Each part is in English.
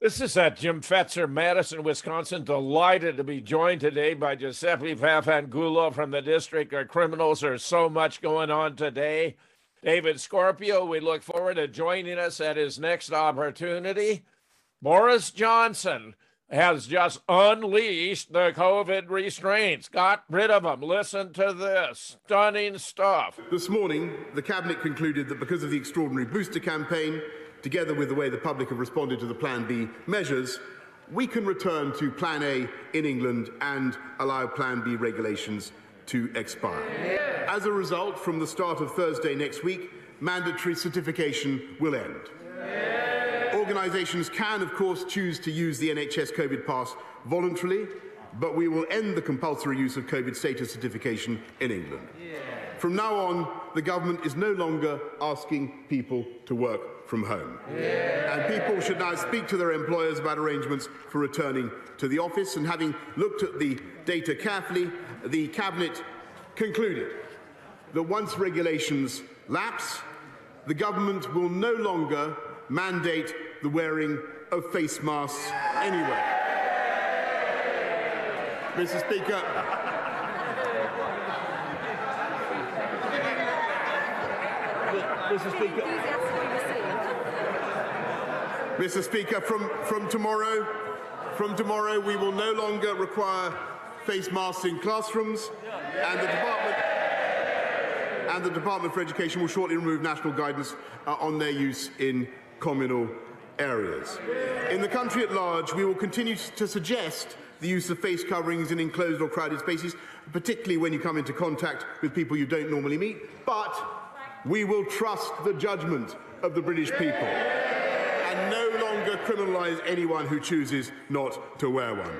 This is at Jim Fetzer, Madison, Wisconsin. Delighted to be joined today by Giuseppe Vafanculo from the District of Criminals. There's so much going on today. David Scorpio, we look forward to joining us at his next opportunity. Boris Johnson has just unleashed the COVID restraints, got rid of them. Listen to this stunning stuff. This morning, the Cabinet concluded that because of the extraordinary booster campaign, together with the way the public have responded to the Plan B measures, we can return to Plan A in England and allow Plan B regulations to expire. As a result, from the start of Thursday next week, mandatory certification will end. Organisations can, of course, choose to use the NHS COVID pass voluntarily, but we will end the compulsory use of COVID status certification in England. From now on, the government is no longer asking people to work from home. Yeah. And people should now speak to their employers about arrangements for returning to the office. And having looked at the data carefully, the Cabinet concluded that once regulations lapse, the government will no longer mandate the wearing of face masks anywhere. Mr. Speaker, Mr. Speaker. Mr. Speaker, from, from tomorrow, from tomorrow, we will no longer require face masks in classrooms, and the department and the Department for Education will shortly remove national guidance uh, on their use in communal areas. In the country at large, we will continue to suggest the use of face coverings in enclosed or crowded spaces, particularly when you come into contact with people you don't normally meet, but we will trust the judgment of the British people no longer criminalise anyone who chooses not to wear one.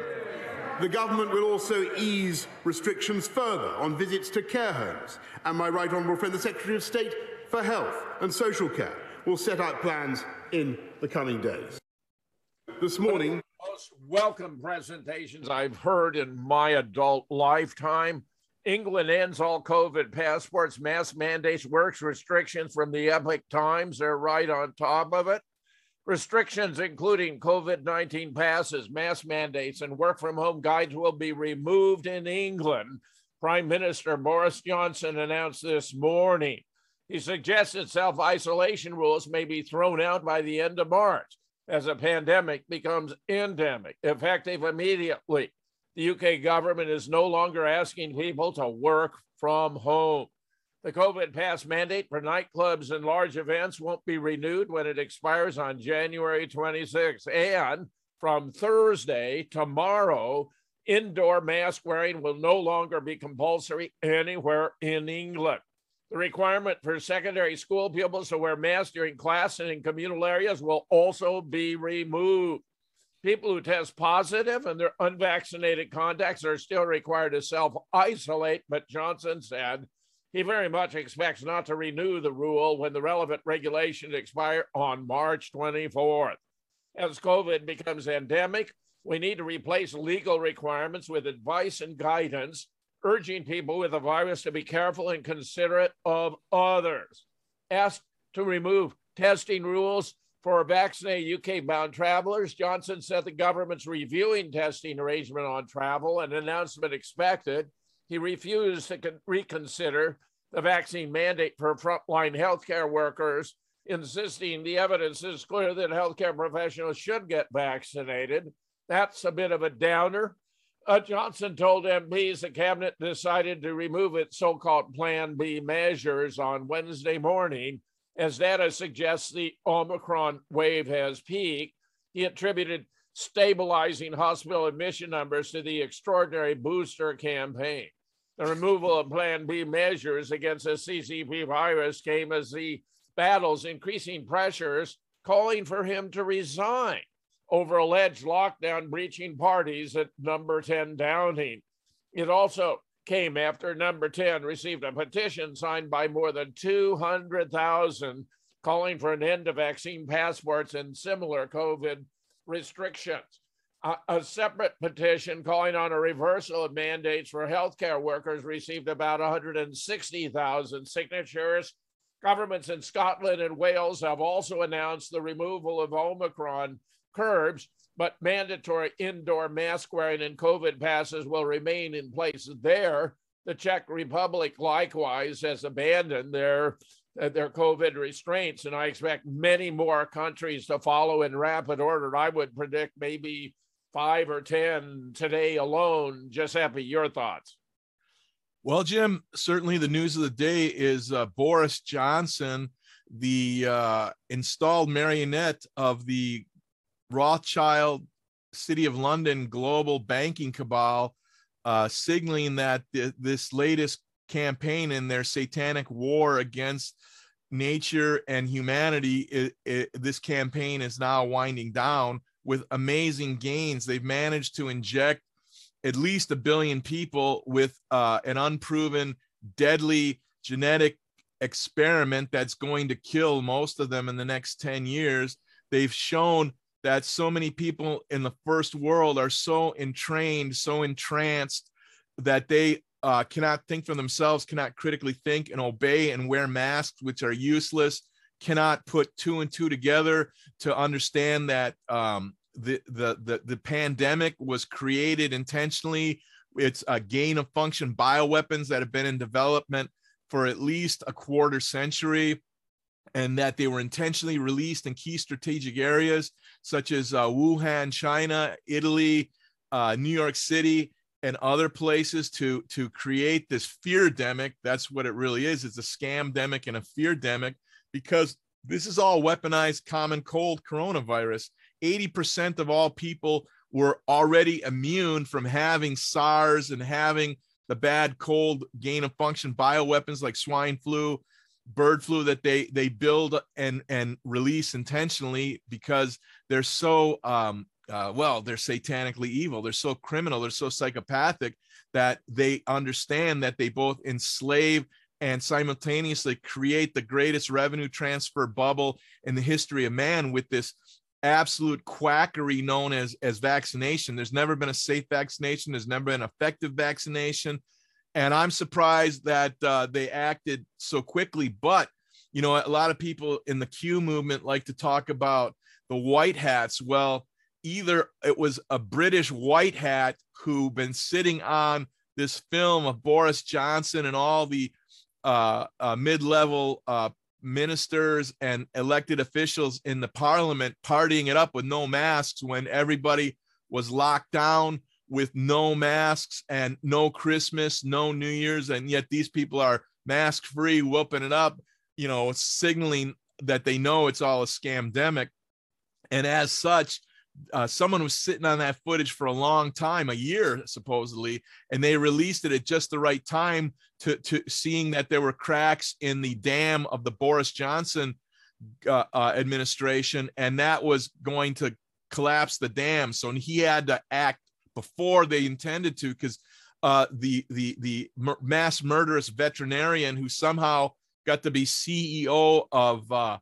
The government will also ease restrictions further on visits to care homes, and my right honourable friend, the Secretary of State for Health and Social Care, will set out plans in the coming days. This morning, most welcome presentations I've heard in my adult lifetime. England ends all COVID passports, mask mandates, works restrictions from the Epoch Times. They're right on top of it. Restrictions, including COVID 19 passes, mask mandates, and work from home guides, will be removed in England. Prime Minister Boris Johnson announced this morning. He suggested self isolation rules may be thrown out by the end of March as a pandemic becomes endemic, effective immediately the UK government is no longer asking people to work from home. The COVID pass mandate for nightclubs and large events won't be renewed when it expires on January 26. And from Thursday, tomorrow, indoor mask wearing will no longer be compulsory anywhere in England. The requirement for secondary school pupils to wear masks during class and in communal areas will also be removed. People who test positive and their unvaccinated contacts are still required to self isolate, but Johnson said he very much expects not to renew the rule when the relevant regulations expire on March 24th. As COVID becomes endemic, we need to replace legal requirements with advice and guidance, urging people with the virus to be careful and considerate of others. Asked to remove testing rules for vaccinated UK bound travelers, Johnson said the government's reviewing testing arrangement on travel, an announcement expected. He refused to con- reconsider the vaccine mandate for frontline healthcare workers, insisting the evidence is clear that healthcare professionals should get vaccinated. That's a bit of a downer. Uh, Johnson told MPs the cabinet decided to remove its so called Plan B measures on Wednesday morning as data suggests the Omicron wave has peaked, he attributed stabilizing hospital admission numbers to the extraordinary booster campaign. The removal of Plan B measures against the CCP virus came as the battles increasing pressures calling for him to resign over alleged lockdown breaching parties at number 10 Downing. It also came after number 10 received a petition signed by more than 200,000 calling for an end to vaccine passports and similar COVID restrictions. A, a, separate petition calling on a reversal of mandates for healthcare workers received about 160,000 signatures. Governments in Scotland and Wales have also announced the removal of Omicron curbs, but mandatory indoor mask wearing and COVID passes will remain in place there. The Czech Republic likewise has abandoned their uh, their COVID restraints, and I expect many more countries to follow in rapid order. I would predict maybe five or ten today alone. Giuseppe, your thoughts? Well, Jim, certainly the news of the day is uh, Boris Johnson, the uh, installed marionette of the Rothschild City of London global banking cabal, uh, signaling that th- this latest campaign in their satanic war against nature and humanity, it, it, this campaign is now winding down with amazing gains. They've managed to inject at least a billion people with uh, an unproven, deadly genetic experiment that's going to kill most of them in the next 10 years. They've shown that so many people in the first world are so entrained, so entranced that they uh, cannot think for themselves, cannot critically think and obey and wear masks, which are useless, cannot put two and two together to understand that um, the, the, the, the pandemic was created intentionally. It's a gain of function bioweapons that have been in development for at least a quarter century and that they were intentionally released in key strategic areas such as uh, Wuhan, China, Italy, uh, New York City, and other places to to create this fear demic. That's what it really is. It's a scam demic and a fear demic because this is all weaponized common cold coronavirus. 80% of all people were already immune from having SARS and having the bad cold gain of function. Bioweapons like swine flu, bird flu that they they build and and release intentionally because they're so um, uh, well they're satanically evil. They're so criminal. They're so psychopathic that they understand that they both enslave and simultaneously create the greatest revenue transfer bubble in the history of man with this absolute quackery known as as vaccination. There's never been a safe vaccination. There's never been effective vaccination. And i'm surprised that uh, they acted so quickly. But you know a lot of people in the q movement like to talk about the white hats. Well either it was a british white hat who been sitting on this film of boris johnson and all the uh, uh, mid-level uh, ministers and elected officials in the parliament partying it up with no masks when everybody was locked down with no masks and no Christmas, no New Year's, and yet these people are mask free, whooping it up, you know, signaling that they know it's all a scamdemic. And as such, uh, someone was sitting on that footage for a long time, a year supposedly, and they released it at just the right time to, to seeing that there were cracks in the dam of the Boris Johnson uh, uh, administration, and that was going to collapse the dam. So he had to act before they intended to, because uh, the the the mass murderous veterinarian who somehow got to be CEO of uh,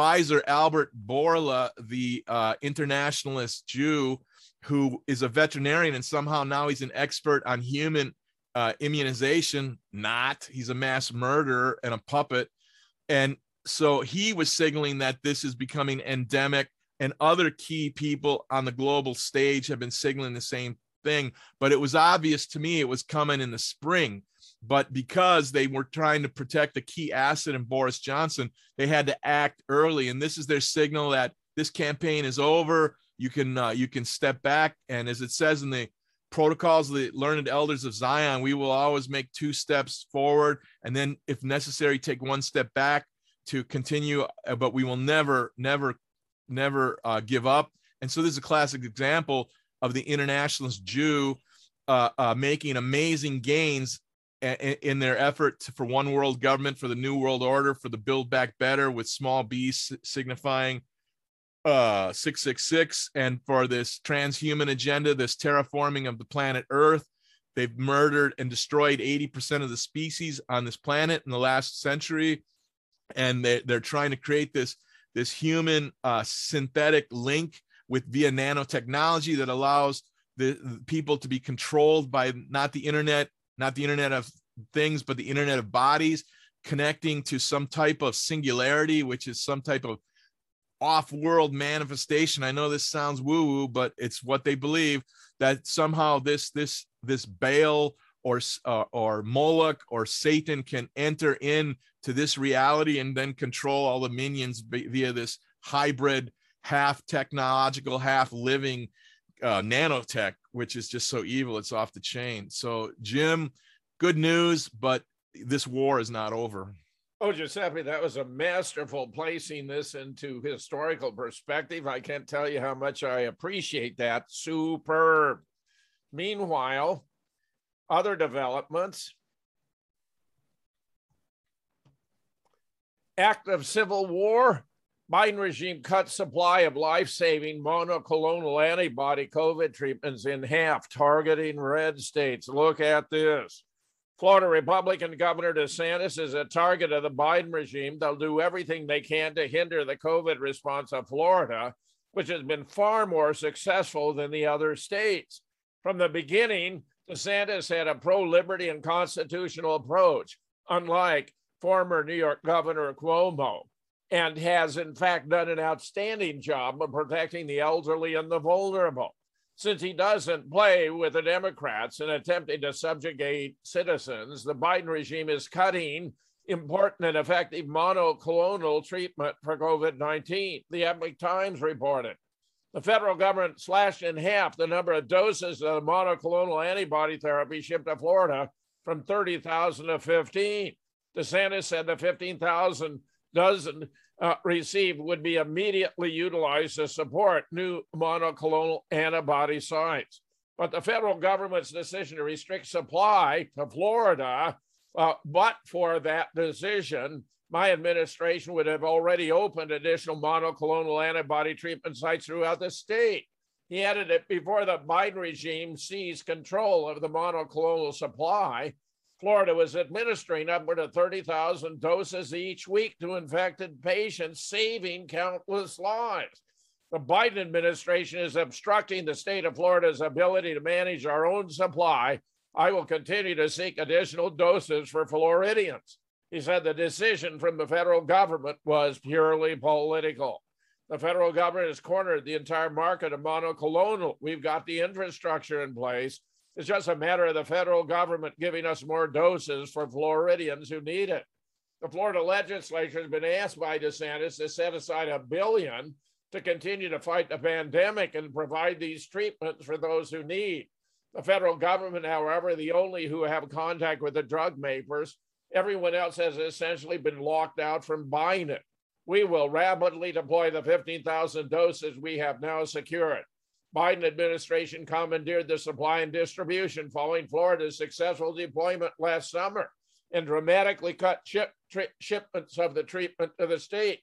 Pfizer, Albert Bourla, the uh, internationalist Jew who is a veterinarian and somehow now he's an expert on human uh, immunization. Not, he's a mass murderer and a puppet. And so he was signaling that this is becoming endemic, and other key people on the global stage have been signaling the same thing. But it was obvious to me it was coming in the spring but because they were trying to protect the key asset in Boris Johnson, they had to act early. And this is their signal that this campaign is over. You can uh, you can step back, and as it says in the protocols of the learned elders of Zion, we will always make two steps forward, and then, if necessary, take one step back to continue. Uh, but we will never, never, never uh, give up. And so this is a classic example of the internationalist Jew uh, uh, making amazing gains in their effort for one world government, for the new world order, for the build back better, with small b signifying uh 666 and for this transhuman agenda this terraforming of the planet earth they've murdered and destroyed 80% of the species on this planet in the last century. And they, they're trying to create this this human uh, synthetic link with via nanotechnology that allows the, the people to be controlled by not the internet not the internet of things, but the internet of bodies, connecting to some type of singularity, which is some type of off-world manifestation. I know this sounds woo-woo, but it's what they believe that somehow this this this Baal or uh, or Moloch or Satan can enter in to this reality and then control all the minions via this hybrid, half technological, half living uh, nanotech, which is just so evil. It's off the chain. So, Jim, good news, but this war is not over. Oh, Giuseppe, that was a masterful placing this into historical perspective. I can't tell you how much I appreciate that. Superb. Meanwhile, other developments. act of civil war. Biden regime cut supply of life-saving monoclonal antibody COVID treatments in half, targeting red states. Look at this. Florida Republican Governor DeSantis is a target of the Biden regime. They'll do everything they can to hinder the COVID response of Florida, which has been far more successful than the other states. From the beginning, DeSantis had a pro liberty and constitutional approach, unlike former New York Governor Cuomo, and has in fact done an outstanding job of protecting the elderly and the vulnerable since he doesn't play with the Democrats in attempting to subjugate citizens, the Biden regime is cutting important and effective monoclonal treatment for COVID 19. The Epoch Times reported. The federal government slashed in half the number of doses of monoclonal antibody therapy shipped to Florida from 30,000 to 15. DeSantis said the 15,000 dozen uh, received would be immediately utilized to support new monoclonal antibody sites. But the federal government's decision to restrict supply to Florida, uh, but for that decision, my administration would have already opened additional monoclonal antibody treatment sites throughout the state. He added it before the Biden regime seized control of the monoclonal supply Florida was administering upward of 30,000 doses each week to infected patients, saving countless lives. The Biden administration is obstructing the state of Florida's ability to manage our own supply. I will continue to seek additional doses for Floridians. He said the decision from the federal government was purely political. The federal government has cornered the entire market of monoclonal. We've got the infrastructure in place. It's just a matter of the federal government giving us more doses for Floridians who need it. The Florida legislature has been asked by DeSantis to set aside a billion to continue to fight the pandemic and provide these treatments for those who need. The federal government, however, the only who have contact with the drug makers, everyone else has essentially been locked out from buying it. We will rapidly deploy the 15,000 doses we have now secured. Biden administration commandeered the supply and distribution following Florida's successful deployment last summer and dramatically cut ship, tri- shipments of the treatment to the state.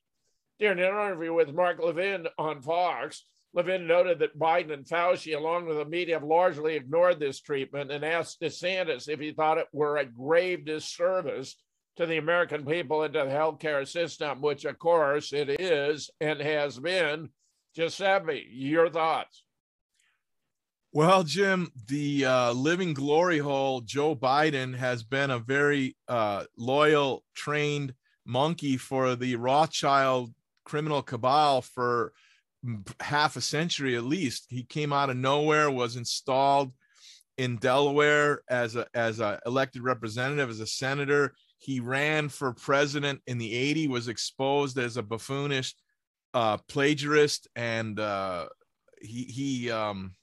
During an interview with Mark Levin on Fox, Levin noted that Biden and Fauci, along with the media, have largely ignored this treatment and asked DeSantis if he thought it were a grave disservice to the American people and to the healthcare system, which, of course, it is and has been. Giuseppe, your thoughts? Well, Jim, the uh, living glory hole, Joe Biden, has been a very uh, loyal, trained monkey for the Rothschild criminal cabal for half a century at least. He came out of nowhere, was installed in Delaware as a as a elected representative, as a senator. He ran for president in the 80s, was exposed as a buffoonish uh, plagiarist, and uh, he he um,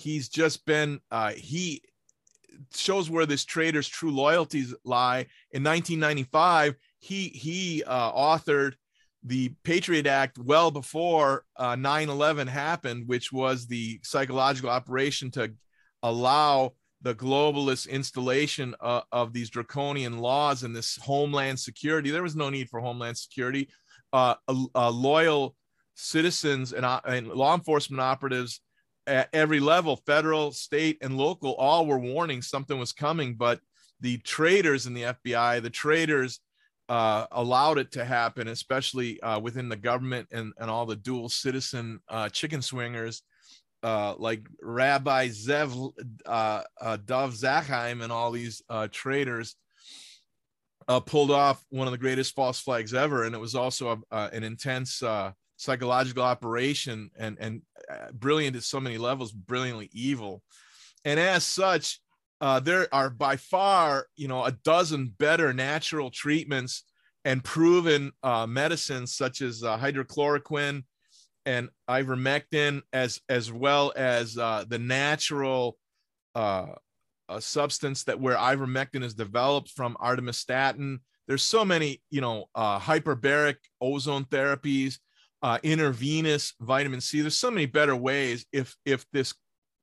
he's just been uh, he shows where this trader's true loyalties lie. In 1995, he he uh, authored the Patriot Act well before uh, 9/11 happened, which was the psychological operation to allow the globalist installation uh, of these draconian laws and this homeland security. There was no need for homeland security. Uh, loyal citizens and, uh, and law enforcement operatives at every level, federal, state, and local, all were warning something was coming. But the traders in the FBI, the traders uh, allowed it to happen, especially uh, within the government and, and all the dual citizen uh, chicken swingers uh, like Rabbi Zev uh, uh, Dov Zakheim and all these traders. pulled off one of the greatest false flags ever, and it was also a, an intense psychological operation and and uh, brilliant at so many levels, brilliantly evil. And as such, uh, there are by far, you know, a dozen better natural treatments and proven uh, medicines such as uh, hydrochloroquine and ivermectin, as as well as uh, the natural uh, substance that where ivermectin is developed from artemisinin. There's so many, you know, hyperbaric ozone therapies, uh, intravenous vitamin C. There's so many better ways if if this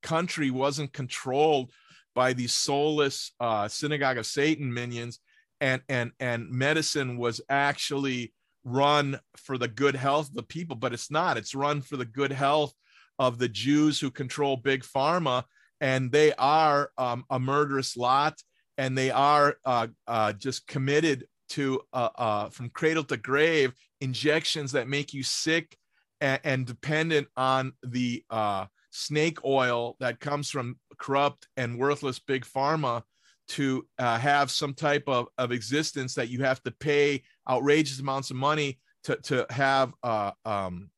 country wasn't controlled by these soulless uh, synagogue of Satan minions, and and and medicine was actually run for the good health of the people, but it's not. It's run for the good health of the Jews who control big pharma, and they are um, a murderous lot, and they are uh, uh, just committed to uh, uh, from cradle to grave injections that make you sick and, and dependent on the uh, snake oil that comes from corrupt and worthless big pharma to uh, have some type of, of existence that you have to pay outrageous amounts of money to, to have uh, um,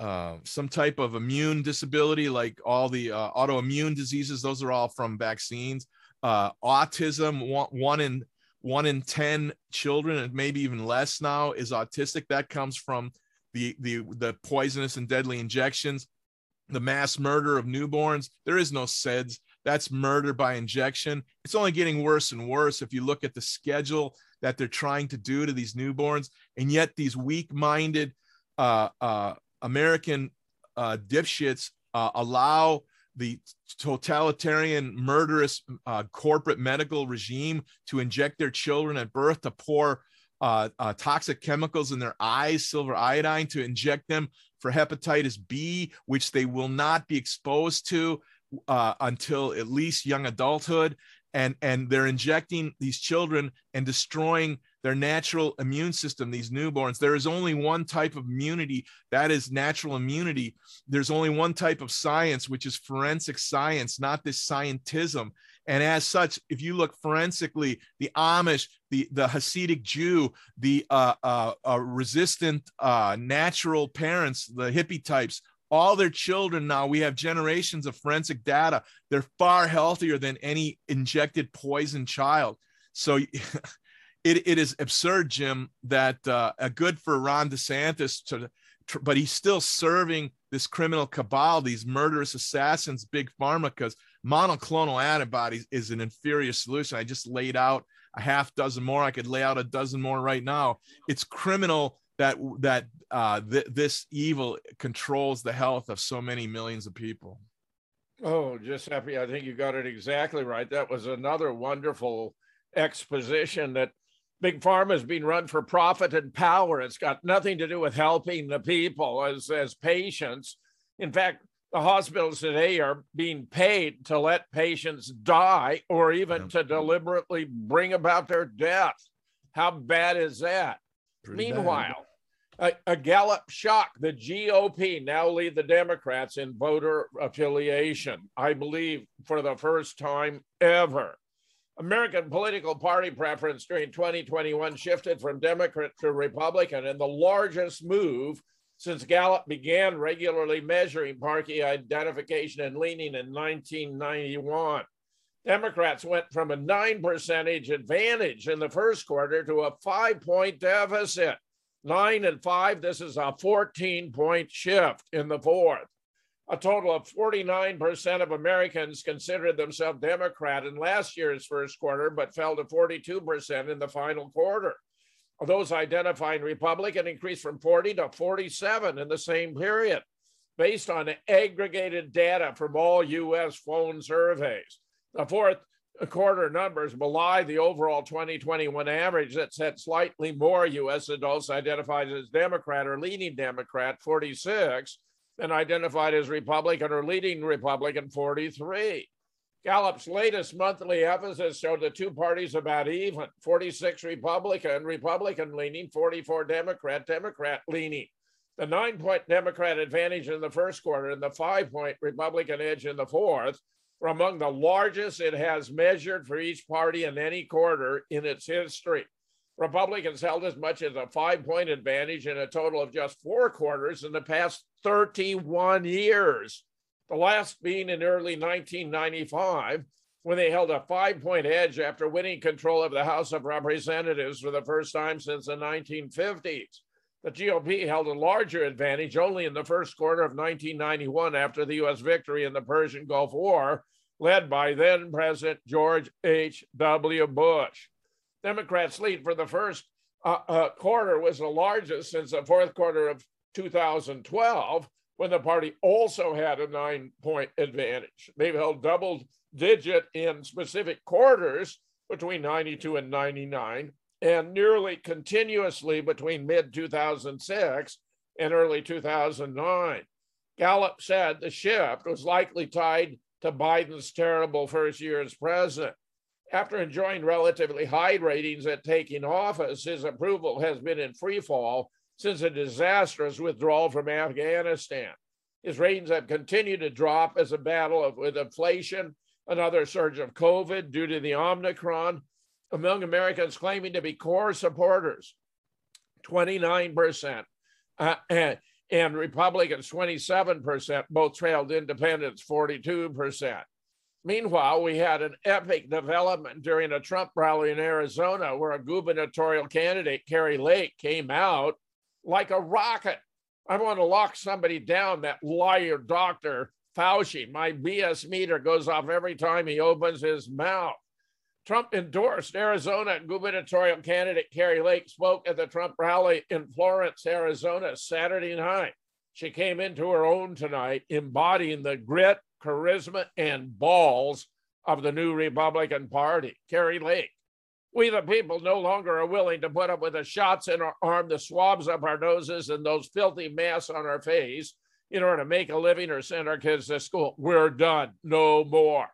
uh, some type of immune disability, like all the autoimmune diseases. Those are all from vaccines. Autism, one, one in one in 10 children and maybe even less now is autistic. That comes from the the the poisonous and deadly injections the mass murder of newborns. There is no SIDS that's murder by injection. It's only getting worse and worse if you look at the schedule that they're trying to do to these newborns. And yet these weak-minded uh, uh, american uh, dipshits uh, allow the totalitarian, murderous uh, corporate medical regime to inject their children at birth, to pour uh, uh, toxic chemicals in their eyes, silver iodine, to inject them for hepatitis B, which they will not be exposed to uh, until at least young adulthood. And, and they're injecting these children and destroying their natural immune system, these newborns. There is only one type of immunity, that is natural immunity. There's only one type of science, which is forensic science, not this scientism. And as such, if you look forensically, the Amish, the, the Hasidic Jew, the uh, uh, uh, resistant uh, natural parents, the hippie types, all their children now, we have generations of forensic data. They're far healthier than any injected poison child. So it, it is absurd, Jim, that uh, a good for Ron DeSantis to, but he's still serving this criminal cabal, these murderous assassins, big pharma, because monoclonal antibodies is an inferior solution. I just laid out a half dozen more. I could lay out a dozen more right now. It's criminal that that uh, th- this evil controls the health of so many millions of people. Oh, Giuseppe, I think you got it exactly right. That was another wonderful exposition that big pharma is being run for profit and power. It's got nothing to do with helping the people as, as patients. In fact, the hospitals today are being paid to let patients die or even yeah. to deliberately bring about their death. How bad is that? Pretty Meanwhile, a, a, Gallup shock. The GOP now lead the Democrats in voter affiliation, I believe, for the first time ever. American political party preference during 2021 shifted from Democrat to Republican in the largest move since Gallup began regularly measuring party identification and leaning in 1991. Democrats went from a 9 percentage advantage in the first quarter to a five point deficit. Nine and five, this is a 14 point shift in the fourth. A total of 49% of Americans considered themselves Democrat in last year's first quarter, but fell to 42% in the final quarter. Those identifying Republican increased from 40 to 47 in the same period, based on aggregated data from all US phone surveys. The fourth quarter numbers belie the overall 2021 average that said slightly more US adults identified as Democrat or leaning Democrat, 46, and identified as Republican or leading Republican 43. Gallup's latest monthly emphasis showed the two parties about even 46 Republican, Republican leaning, 44 Democrat, Democrat leaning. The nine point Democrat advantage in the first quarter and the five point Republican edge in the fourth were among the largest it has measured for each party in any quarter in its history. Republicans held as much as a five point advantage in a total of just four quarters in the past 31 years. The last being in early 1995, when they held a five point edge after winning control of the House of Representatives for the first time since the 1950s. The GOP held a larger advantage only in the first quarter of 1991 after the U.S. victory in the Persian Gulf War, led by then President George H.W. Bush. Democrats' lead for the first uh, uh, quarter was the largest since the fourth quarter of 2012, when the party also had a nine point advantage. They've held double digit in specific quarters between 92 and 99, and nearly continuously between mid 2006 and early 2009. Gallup said the shift was likely tied to Biden's terrible first year as president. After enjoying relatively high ratings at taking office, his approval has been in free fall since a disastrous withdrawal from Afghanistan. His ratings have continued to drop as a battle of, with inflation, another surge of COVID due to the Omicron, among Americans claiming to be core supporters, 29%, uh, and, and Republicans, 27%, both trailed independents, 42%. Meanwhile, we had an epic development during a Trump rally in Arizona where a gubernatorial candidate, Kari Lake, came out like a rocket. I want to lock somebody down, that liar doctor Fauci. My BS meter goes off every time he opens his mouth. Trump endorsed Arizona gubernatorial candidate Kari Lake spoke at the Trump rally in Florence, Arizona, Saturday night. She came into her own tonight, embodying the grit, charisma, and balls of the new Republican Party. Kari Lake. We, the people, no longer are willing to put up with the shots in our arm, the swabs up our noses, and those filthy masks on our face in order to make a living or send our kids to school. We're done. No more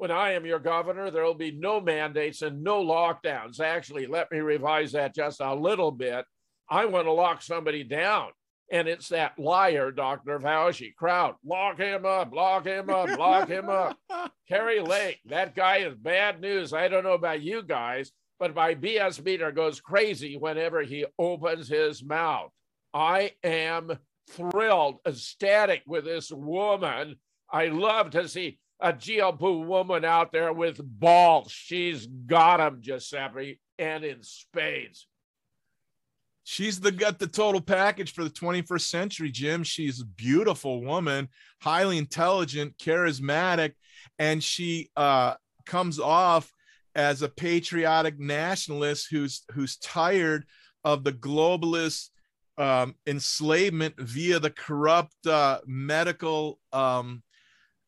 when I am your governor, there will be no mandates and no lockdowns. Actually, let me revise that just a little bit. I want to lock somebody down. And it's that liar, Dr. Fauci. Crowd, lock him up, lock him up, lock him up. Kari Lake, that guy is bad news. I don't know about you guys, but my BS meter goes crazy whenever he opens his mouth. I am thrilled, ecstatic with this woman. I love to see a GOP woman out there with balls. She's got them, Giuseppe, and in spades. She's the got the total package for the 21st century, Jim. She's a beautiful woman, highly intelligent, charismatic, and she uh, comes off as a patriotic nationalist who's who's tired of the globalist um, enslavement via the corrupt uh, medical um,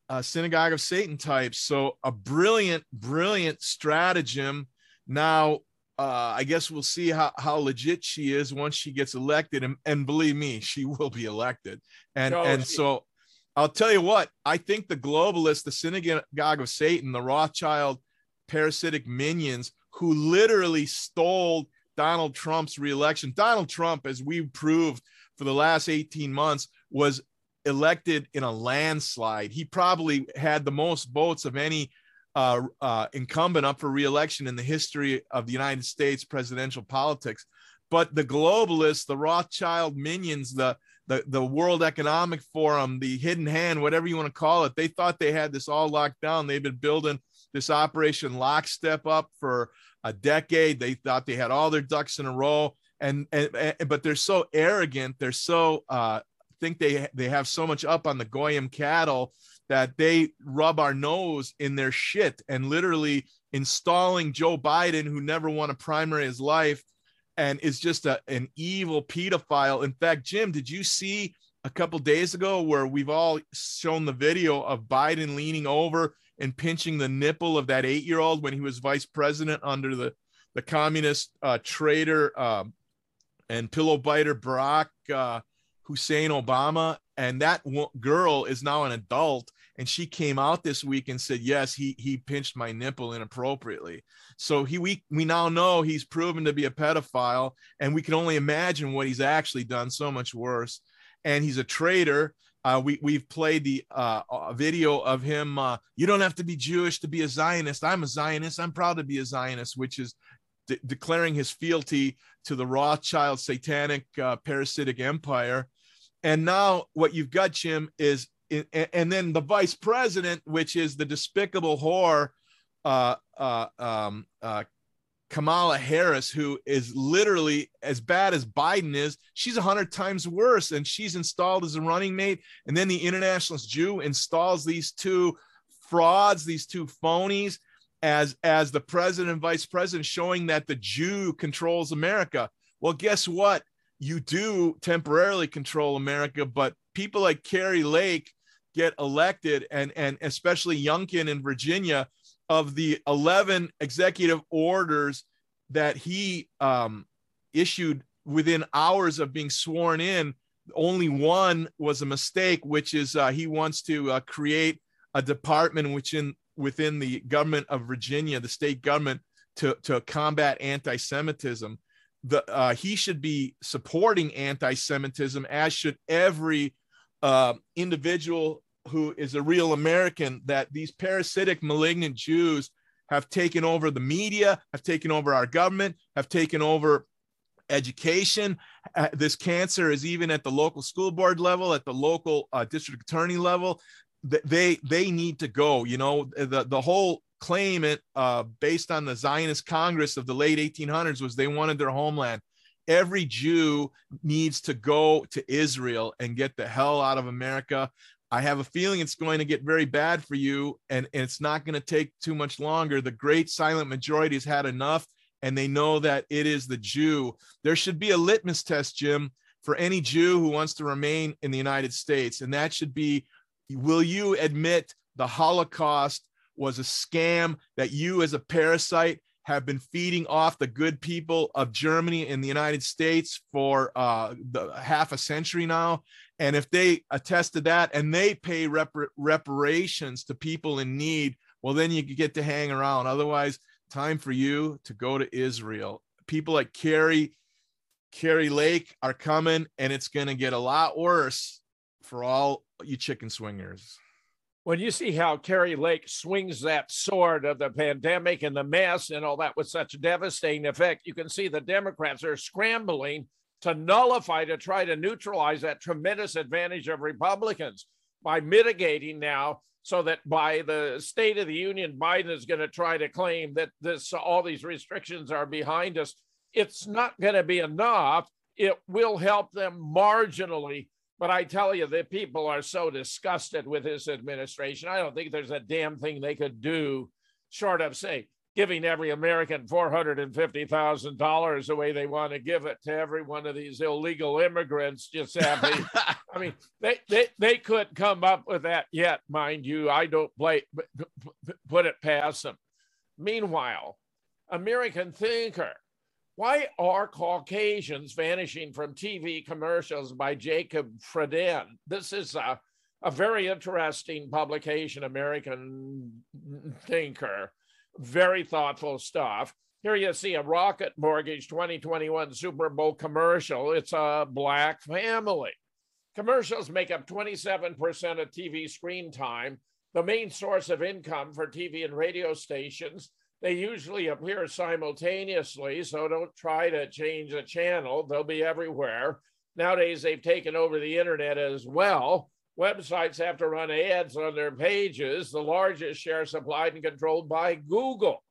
uh, synagogue of Satan types. So a brilliant, brilliant stratagem. Now, uh, I guess we'll see how, how legit she is once she gets elected. And, and believe me, she will be elected. And, no, and she- so I'll tell you what, I think the globalists, the synagogue of Satan, the Rothschild parasitic minions who literally stole Donald Trump's reelection. Donald Trump, as we've proved for the last 18 months, was elected in a landslide. He probably had the most votes of any uh, uh, incumbent up for reelection in the history of the United States presidential politics. But the globalists, the Rothschild minions, the, the, the World Economic Forum, the hidden hand, whatever you want to call it, they thought they had this all locked down. They've been building this Operation Lockstep up for a decade. They thought they had all their ducks in a row. And, and, and but they're so arrogant. They're so uh, think they they have so much up on the goyim cattle that they rub our nose in their shit and literally installing Joe Biden, who never won a primary in his life and is just a, an evil pedophile. In fact, Jim, did you see a couple days ago where we've all shown the video of Biden leaning over and pinching the nipple of that eight year old when he was vice president under the, the communist uh, traitor um, and pillow biter Barack uh, Hussein Obama, and that girl is now an adult, and she came out this week and said, "Yes, he he pinched my nipple inappropriately." So he we we now know he's proven to be a pedophile, and we can only imagine what he's actually done. So much worse, and he's a traitor. Uh, we we've played the uh, video of him. Uh, you don't have to be Jewish to be a Zionist. I'm a Zionist. I'm proud to be a Zionist, which is de- declaring his fealty to the Rothschild satanic uh, parasitic empire. And now what you've got, Jim, is and then the vice president, which is the despicable whore, uh, uh, um, uh, Kamala Harris, who is literally as bad as Biden is, she's a hundred times worse, and she's installed as a running mate. And then the internationalist Jew installs these two frauds, these two phonies, as as the president and vice president, showing that the Jew controls America. Well, guess what? You do temporarily control America, but people like Kari Lake get elected, and and especially Youngkin in Virginia, of the 11 executive orders that he um, issued within hours of being sworn in, only one was a mistake, which is uh, he wants to uh, create a department which in within the government of Virginia, the state government, to to combat anti-Semitism. The uh, he should be supporting anti-Semitism, as should every uh, individual who is a real American, that these parasitic, malignant Jews have taken over the media, have taken over our government, have taken over education. Uh, this cancer is even at the local school board level, at the local uh, district attorney level. They they need to go. You know, the the whole claimant uh, based on the Zionist Congress of the late 1800s was they wanted their homeland. Every Jew needs to go to Israel and get the hell out of America. I have a feeling it's going to get very bad for you, and, and it's not going to take too much longer. The great silent majority has had enough, and they know that it is the Jew. There should be a litmus test, Jim, for any Jew who wants to remain in the United States, and that should be will you admit the Holocaust was a scam, that you as a parasite have been feeding off the good people of Germany and the United States for uh, the, half a century now. And if they attest to that and they pay repar- reparations to people in need, well, then you get to hang around. Otherwise, time for you to go to Israel. People like Kari, Kari Lake are coming, and it's going to get a lot worse for all you chicken swingers when you see how Kari Lake swings that sword of the pandemic and the mess and all that with such devastating effect, you can see the Democrats are scrambling to nullify, to try to neutralize that tremendous advantage of Republicans by mitigating now so that by the State of the Union, Biden is going to try to claim that this all these restrictions are behind us. It's not going to be enough. It will help them marginally but I tell you, the people are so disgusted with this administration. I don't think there's a damn thing they could do short of, say, giving every American $450,000 the way they want to give it to every one of these illegal immigrants. Just happy. I mean, they, they, they couldn't come up with that yet, mind you. I don't play, put it past them. Meanwhile, American Thinker why are Caucasians vanishing from TV commercials by Jacob Fradin? This is a, a very interesting publication, American Thinker, very thoughtful stuff. Here you see a Rocket Mortgage 2021 Super Bowl commercial. It's a Black family. Commercials make up 27% of TV screen time, the main source of income for TV and radio stations they usually appear simultaneously, so don't try to change the channel. They'll be everywhere. Nowadays, they've taken over the internet as well. Websites have to run ads on their pages. The largest share supplied and controlled by Google.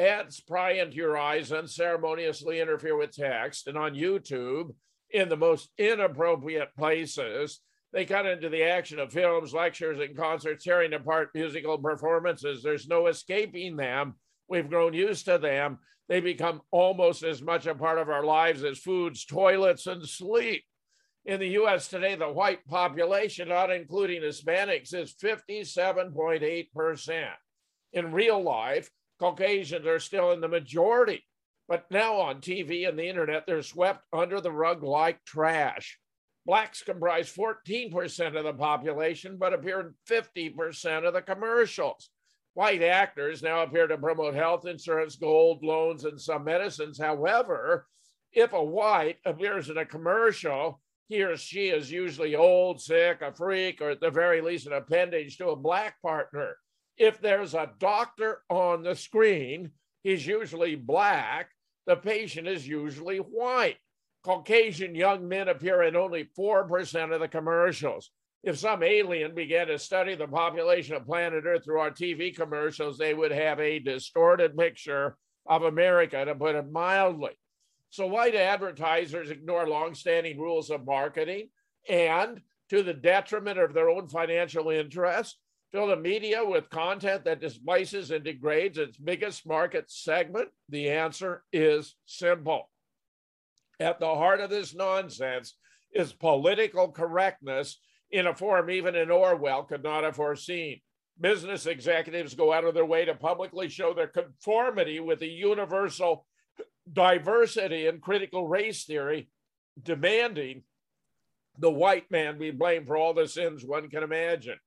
Ads pry into your eyes, unceremoniously interfere with text, and on YouTube, in the most inappropriate places, they cut into the action of films, lectures, and concerts, tearing apart musical performances. There's no escaping them We've grown used to them. They become almost as much a part of our lives as foods, toilets, and sleep. In the US today, the white population, not including Hispanics, is 57.8%. In real life, Caucasians are still in the majority, but now on TV and the internet, they're swept under the rug like trash. Blacks comprise 14% of the population, but appear in 50% of the commercials. White actors now appear to promote health insurance, gold loans, and some medicines. However, if a white appears in a commercial, he or she is usually old, sick, a freak, or at the very least, an appendage to a black partner. If there's a doctor on the screen, he's usually black. the patient is usually white. Caucasian young men appear in only 4% of the commercials. If some alien began to study the population of planet Earth through our TV commercials, they would have a distorted picture of America, to put it mildly. So, why do advertisers ignore longstanding rules of marketing and, to the detriment of their own financial interests, fill the media with content that displaces and degrades its biggest market segment? The answer is simple. At the heart of this nonsense is political correctness in a form even an Orwell could not have foreseen. Business executives go out of their way to publicly show their conformity with the universal diversity and critical race theory, demanding the white man be blamed for all the sins one can imagine,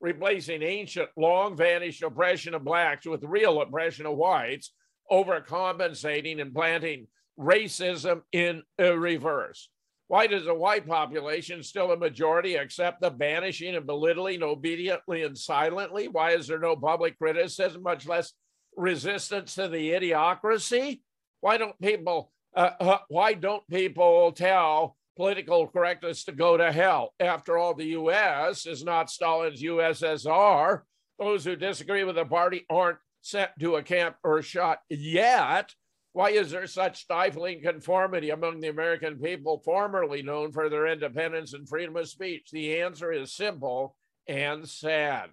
replacing ancient, long vanished oppression of blacks with real oppression of whites, overcompensating and planting racism in reverse. Why does the white population, still a majority, accept the banishing and belittling obediently and silently? Why is there no public criticism, much less resistance to the idiocracy? Why don't people? Uh, uh, why don't people tell political correctness to go to hell? After all, the U.S. is not Stalin's USSR. Those who disagree with the party aren't sent to a camp or shot yet. Why is there such stifling conformity among the American people formerly known for their independence and freedom of speech? The answer is simple and sad.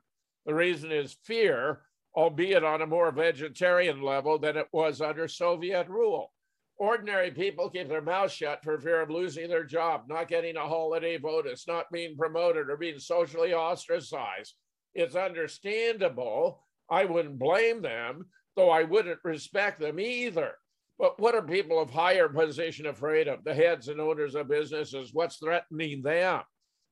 The reason is fear, albeit on a more vegetarian level than it was under Soviet rule. Ordinary people keep their mouths shut for fear of losing their job, not getting a holiday bonus, not being promoted, or being socially ostracized. It's understandable. I wouldn't blame them, though I wouldn't respect them either. But what are people of higher position afraid of? The heads and owners of businesses. What's threatening them?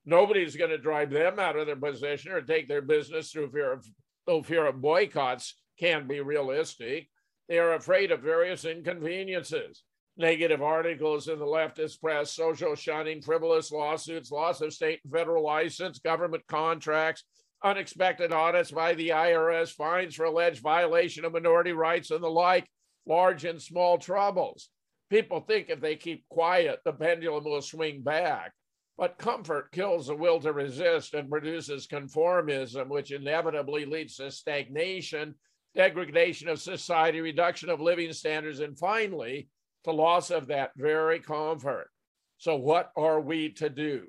Nobody's going to drive them out of their position or take their business through fear of, though fear of boycotts can be realistic. They are afraid of various inconveniences, negative articles in the leftist press, social shunning, frivolous lawsuits, loss of state and federal license, government contracts, unexpected audits by the IRS, fines for alleged violation of minority rights, and the like large and small troubles. People think if they keep quiet, the pendulum will swing back. But comfort kills the will to resist and produces conformism, which inevitably leads to stagnation, degradation of society, reduction of living standards, and finally, to loss of that very comfort. So, what are we to do?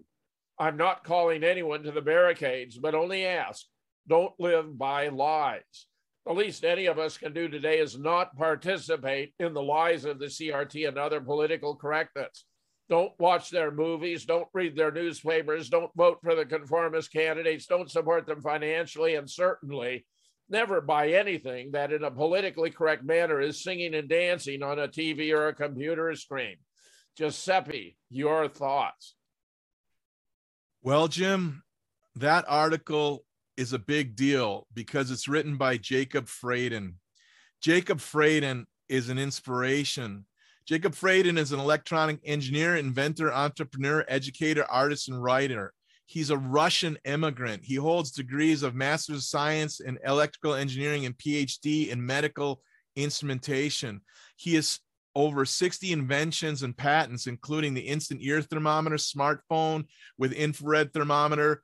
I'm not calling anyone to the barricades, but only ask don't live by lies the least any of us can do today is not participate in the lies of the CRT and other political correctness. Don't watch their movies, don't read their newspapers, don't vote for the conformist candidates, don't support them financially, and certainly never buy anything that in a politically correct manner is singing and dancing on a TV or a computer screen. Giuseppe, your thoughts. Well, Jim, that article is a big deal because it's written by Jacob Fraden. Jacob Fraden is an inspiration. Jacob Fraden is an electronic engineer, inventor, entrepreneur, educator, artist, and writer. He's a Russian immigrant. He holds degrees of Master's of Science in Electrical Engineering and PhD in Medical Instrumentation. He has over 60 inventions and patents, including the instant ear thermometer, smartphone with infrared thermometer,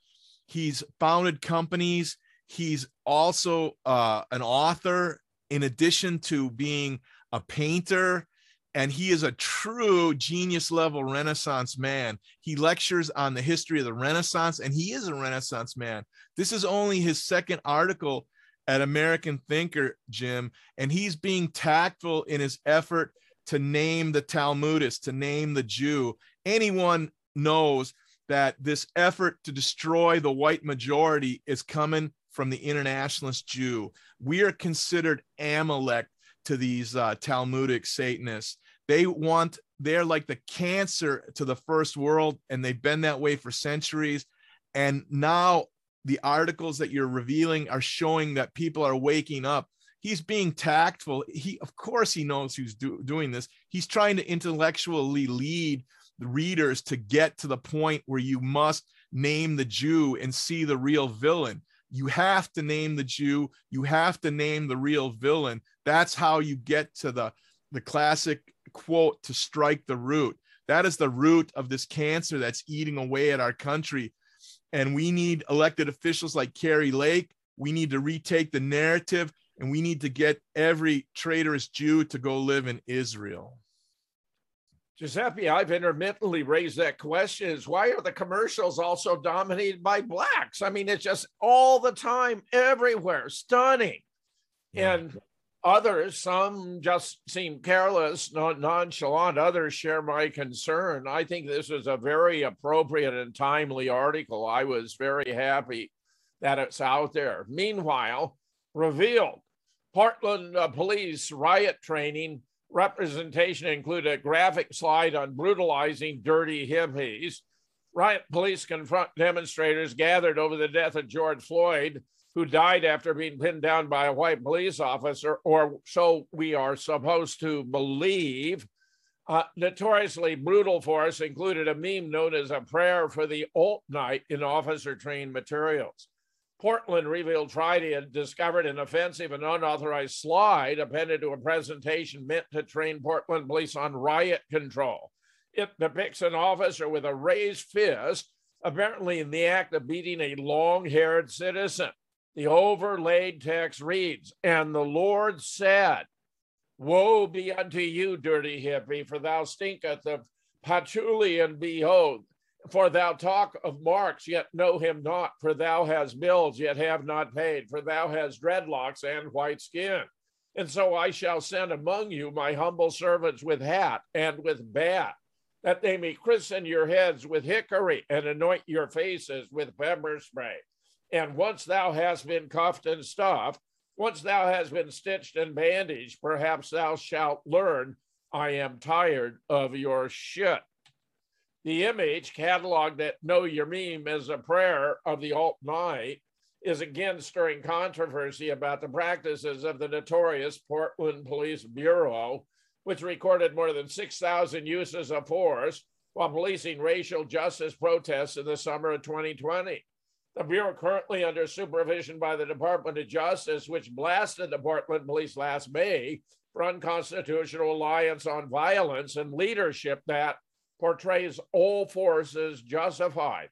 He's founded companies. He's also uh, an author, in addition to being a painter. And he is a true genius level Renaissance man. He lectures on the history of the Renaissance, and he is a Renaissance man. This is only his second article at American Thinker, Jim, and he's being tactful in his effort to name the Talmudist, to name the Jew. Anyone knows that this effort to destroy the white majority is coming from the internationalist Jew. We are considered Amalek to these uh, Talmudic Satanists. They want, they're like the cancer to the first world, and they've been that way for centuries. And now the articles that you're revealing are showing that people are waking up. He's being tactful. He, of course, he knows who's do, doing this. He's trying to intellectually lead readers to get to the point where you must name the Jew and see the real villain. You have to name the Jew. You have to name the real villain. That's how you get to the the classic quote to strike the root. That is the root of this cancer that's eating away at our country. And we need elected officials like Kari Lake. We need to retake the narrative and we need to get every traitorous Jew to go live in Israel. Giuseppe, I've intermittently raised that question is why are the commercials also dominated by blacks? I mean, it's just all the time, everywhere, stunning. Yeah. And others, some just seem careless, nonchalant. Others share my concern. I think this is a very appropriate and timely article. I was very happy that it's out there. Meanwhile, revealed Portland uh, police riot training representation included a graphic slide on brutalizing dirty hippies. Riot police confront demonstrators gathered over the death of George Floyd, who died after being pinned down by a white police officer, or so we are supposed to believe. Uh, notoriously brutal force included a meme known as a prayer for the alt Knight in officer trained materials. Portland revealed Friday had discovered an offensive and unauthorized slide appended to a presentation meant to train Portland police on riot control. It depicts an officer with a raised fist, apparently in the act of beating a long haired citizen. The overlaid text reads, And the Lord said, Woe be unto you, dirty hippie, for thou stinketh of patchouli, and behold, for thou talk of Marx, yet know him not. For thou hast bills, yet have not paid. For thou hast dreadlocks and white skin. And so I shall send among you my humble servants with hat and with bat, that they may christen your heads with hickory and anoint your faces with pepper spray. And once thou hast been cuffed and stuffed, once thou hast been stitched and bandaged, perhaps thou shalt learn I am tired of your shit. The image cataloged at Know Your Meme as a prayer of the alt Knight is again stirring controversy about the practices of the notorious Portland Police Bureau, which recorded more than 6,000 uses of force while policing racial justice protests in the summer of 2020. The Bureau, currently under supervision by the Department of Justice, which blasted the Portland police last May for unconstitutional alliance on violence and leadership that portrays all forces justified.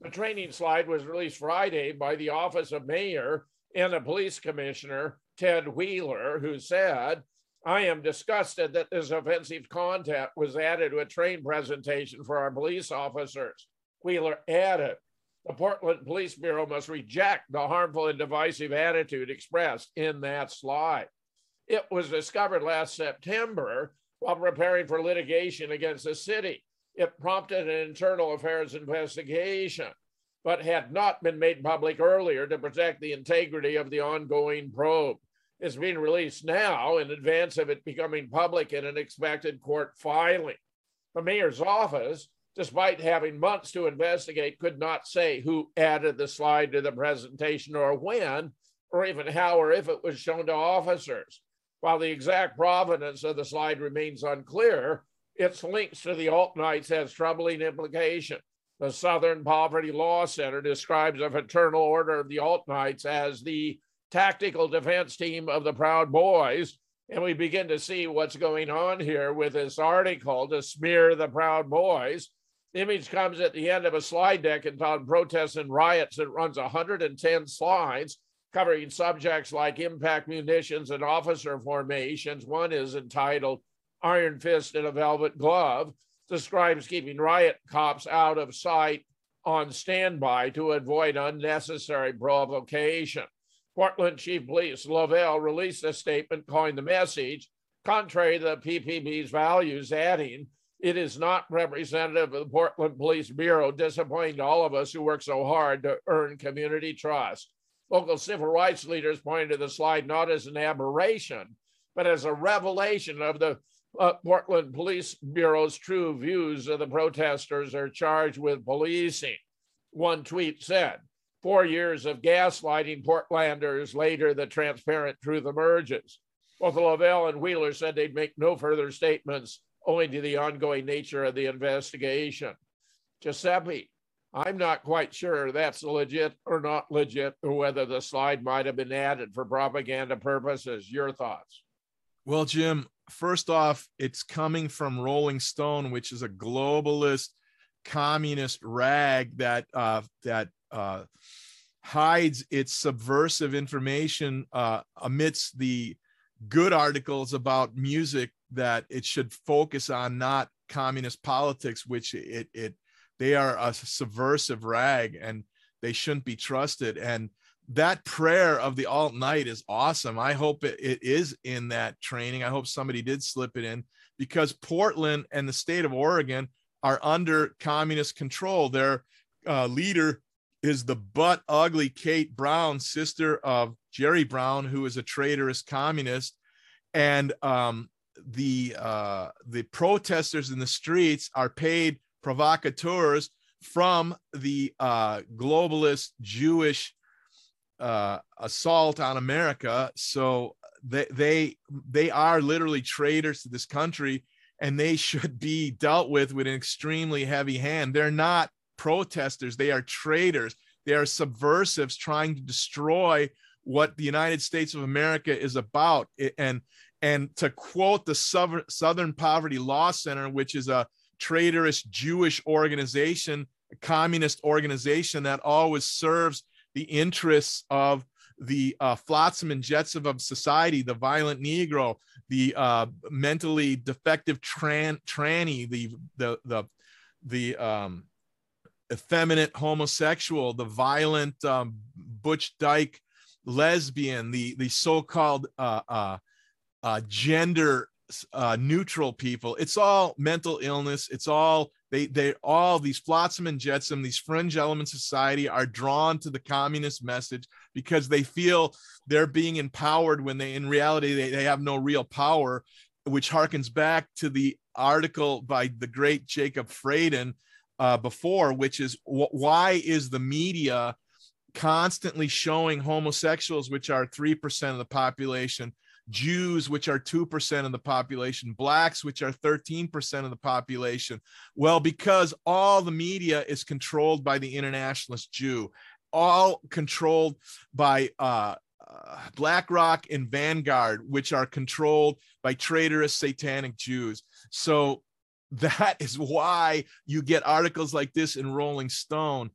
The training slide was released Friday by the Office of Mayor and the Police Commissioner, Ted Wheeler, who said, I am disgusted that this offensive content was added to a train presentation for our police officers. Wheeler added, the Portland Police Bureau must reject the harmful and divisive attitude expressed in that slide. It was discovered last September while preparing for litigation against the city it prompted an internal affairs investigation, but had not been made public earlier to protect the integrity of the ongoing probe. It's being released now in advance of it becoming public in an expected court filing. The mayor's office, despite having months to investigate, could not say who added the slide to the presentation or when, or even how or if it was shown to officers. While the exact provenance of the slide remains unclear, its links to the alt Knights has troubling implications. The Southern Poverty Law Center describes a fraternal order of the alt nights as the tactical defense team of the Proud Boys. And we begin to see what's going on here with this article to smear the Proud Boys. The image comes at the end of a slide deck entitled Protests and Riots. that runs 110 slides covering subjects like impact munitions and officer formations. One is entitled iron fist and a velvet glove, describes keeping riot cops out of sight on standby to avoid unnecessary provocation. Portland Chief Police Lovell released a statement calling the message contrary to the PPB's values, adding, it is not representative of the Portland Police Bureau, disappointing all of us who work so hard to earn community trust. Local civil rights leaders pointed to the slide not as an aberration, but as a revelation of the uh, Portland Police Bureau's true views of the protesters are charged with policing. One tweet said, Four years of gaslighting Portlanders, later the transparent truth emerges. Both Lovell and Wheeler said they'd make no further statements owing to the ongoing nature of the investigation. Giuseppe, I'm not quite sure that's legit or not legit, or whether the slide might have been added for propaganda purposes. Your thoughts? Well, Jim, first off, it's coming from Rolling Stone, which is a globalist communist rag that uh, that uh, hides its subversive information uh, amidst the good articles about music that it should focus on, not communist politics, which it it they are a subversive rag and they shouldn't be trusted. And that prayer of the alt Knight is awesome. I hope it, it is in that training. I hope somebody did slip it in because Portland and the state of Oregon are under communist control. Their uh, leader is the butt ugly Kate Brown, sister of Jerry Brown, who is a traitorous communist. And um, the uh, the protesters in the streets are paid provocateurs from the uh, globalist Jewish uh, assault on America. So they they they are literally traitors to this country, and they should be dealt with with an extremely heavy hand. They're not protesters; they are traitors. They are subversives trying to destroy what the United States of America is about. And and to quote the Southern Poverty Law Center, which is a traitorous Jewish organization, a communist organization that always serves the interests of the uh, flotsam and jetsam of society, the violent Negro, the uh, mentally defective tran- tranny, the the the the um, effeminate homosexual, the violent um, butch dyke lesbian, the the so-called uh, uh, uh, gender uh, neutral people. It's all mental illness. It's all they they all these flotsam and jetsam, these fringe elements of society are drawn to the communist message because they feel they're being empowered when they in reality they, they have no real power, which harkens back to the article by the great Jacob Fraden uh, before, which is wh- why is the media constantly showing homosexuals, which are 3% of the population, Jews, which are 2% of the population, blacks, which are 13% of the population. Well, because all the media is controlled by the internationalist Jew, all controlled by uh, uh, BlackRock and Vanguard, which are controlled by traitorous satanic Jews. So that is why you get articles like this in Rolling Stone.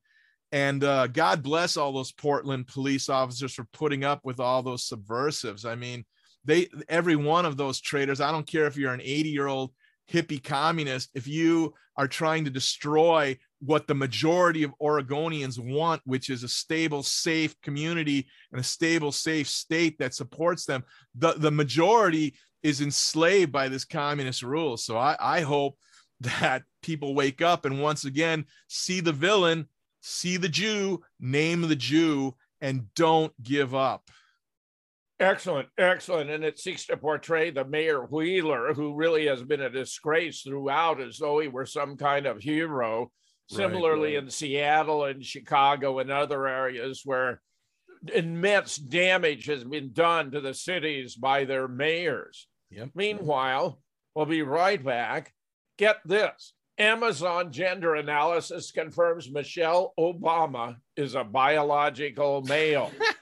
And uh, God bless all those Portland police officers for putting up with all those subversives. I mean, they every one of those traitors i don't care if you're an 80 year old hippie communist if you are trying to destroy what the majority of oregonians want which is a stable safe community and a stable safe state that supports them the, the majority is enslaved by this communist rule. So I, I hope that people wake up and once again see the villain see the jew name the jew and don't give up Excellent, excellent. And it seeks to portray the Mayor Wheeler, who really has been a disgrace throughout, as though he were some kind of hero. Similarly, right, right. in Seattle and Chicago and other areas where immense damage has been done to the cities by their mayors. Yep. Meanwhile, we'll be right back. Get this Amazon gender analysis confirms Michelle Obama is a biological male.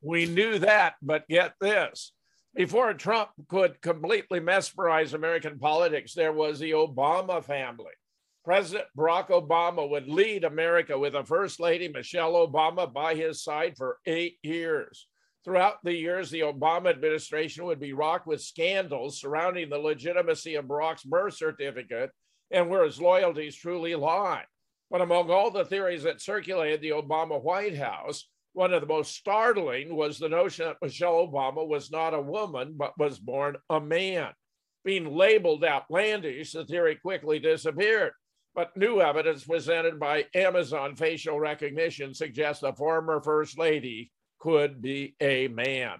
we knew that, but get this. Before Trump could completely mesmerize American politics, there was the Obama family. President Barack Obama would lead America with a First Lady, Michelle Obama, by his side for eight years. Throughout the years, the Obama administration would be rocked with scandals surrounding the legitimacy of Barack's birth certificate and where his loyalties truly lie. But among all the theories that circulated the Obama White House, one of the most startling was the notion that Michelle Obama was not a woman, but was born a man. Being labeled outlandish, the theory quickly disappeared. But new evidence presented by Amazon facial recognition suggests the former First Lady could be a man.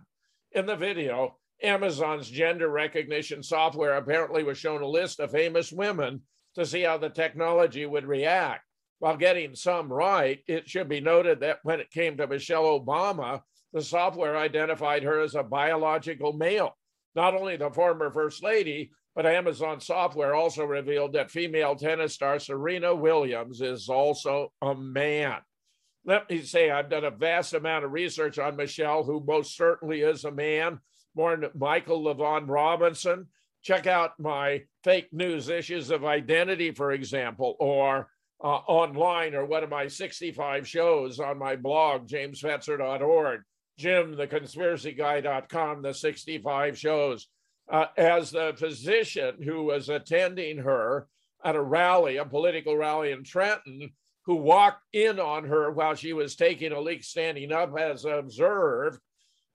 In the video, Amazon's gender recognition software apparently was shown a list of famous women to see how the technology would react while getting some right, it should be noted that when it came to Michelle Obama, the software identified her as a biological male. Not only the former First Lady, but Amazon software also revealed that female tennis star Serena Williams is also a man. Let me say, I've done a vast amount of research on Michelle, who most certainly is a man, born Michael LaVaughn Robinson. Check out my fake news issues of identity, for example, or uh, online, or one of my 65 shows on my blog, jamesfetzer.org, Jim, the the 65 shows. Uh, as the physician who was attending her at a rally, a political rally in Trenton, who walked in on her while she was taking a leak standing up as observed,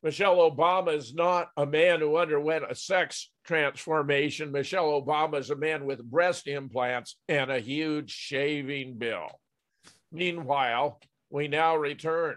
Michelle Obama is not a man who underwent a sex transformation. Michelle Obama is a man with breast implants and a huge shaving bill. Meanwhile, we now return.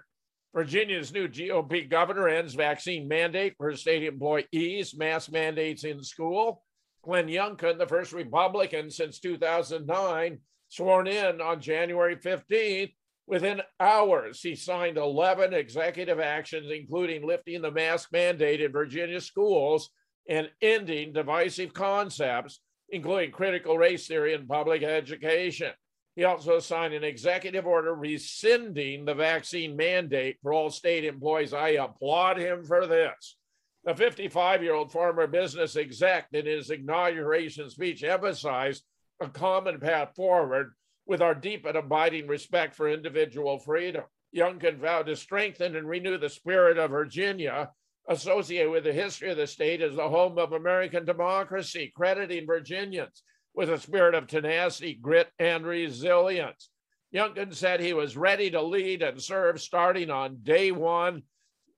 Virginia's new GOP governor ends vaccine mandate for state employees, mask mandates in school. Glenn Youngkin, the first Republican since 2009, sworn in on January 15th, Within hours, he signed 11 executive actions, including lifting the mask mandate in Virginia schools and ending divisive concepts, including critical race theory in public education. He also signed an executive order rescinding the vaccine mandate for all state employees. I applaud him for this. The 55 year old former business exec in his inauguration speech emphasized a common path forward with our deep and abiding respect for individual freedom. Youngkin vowed to strengthen and renew the spirit of Virginia, associated with the history of the state as the home of American democracy, crediting Virginians with a spirit of tenacity, grit, and resilience. Youngkin said he was ready to lead and serve starting on day one.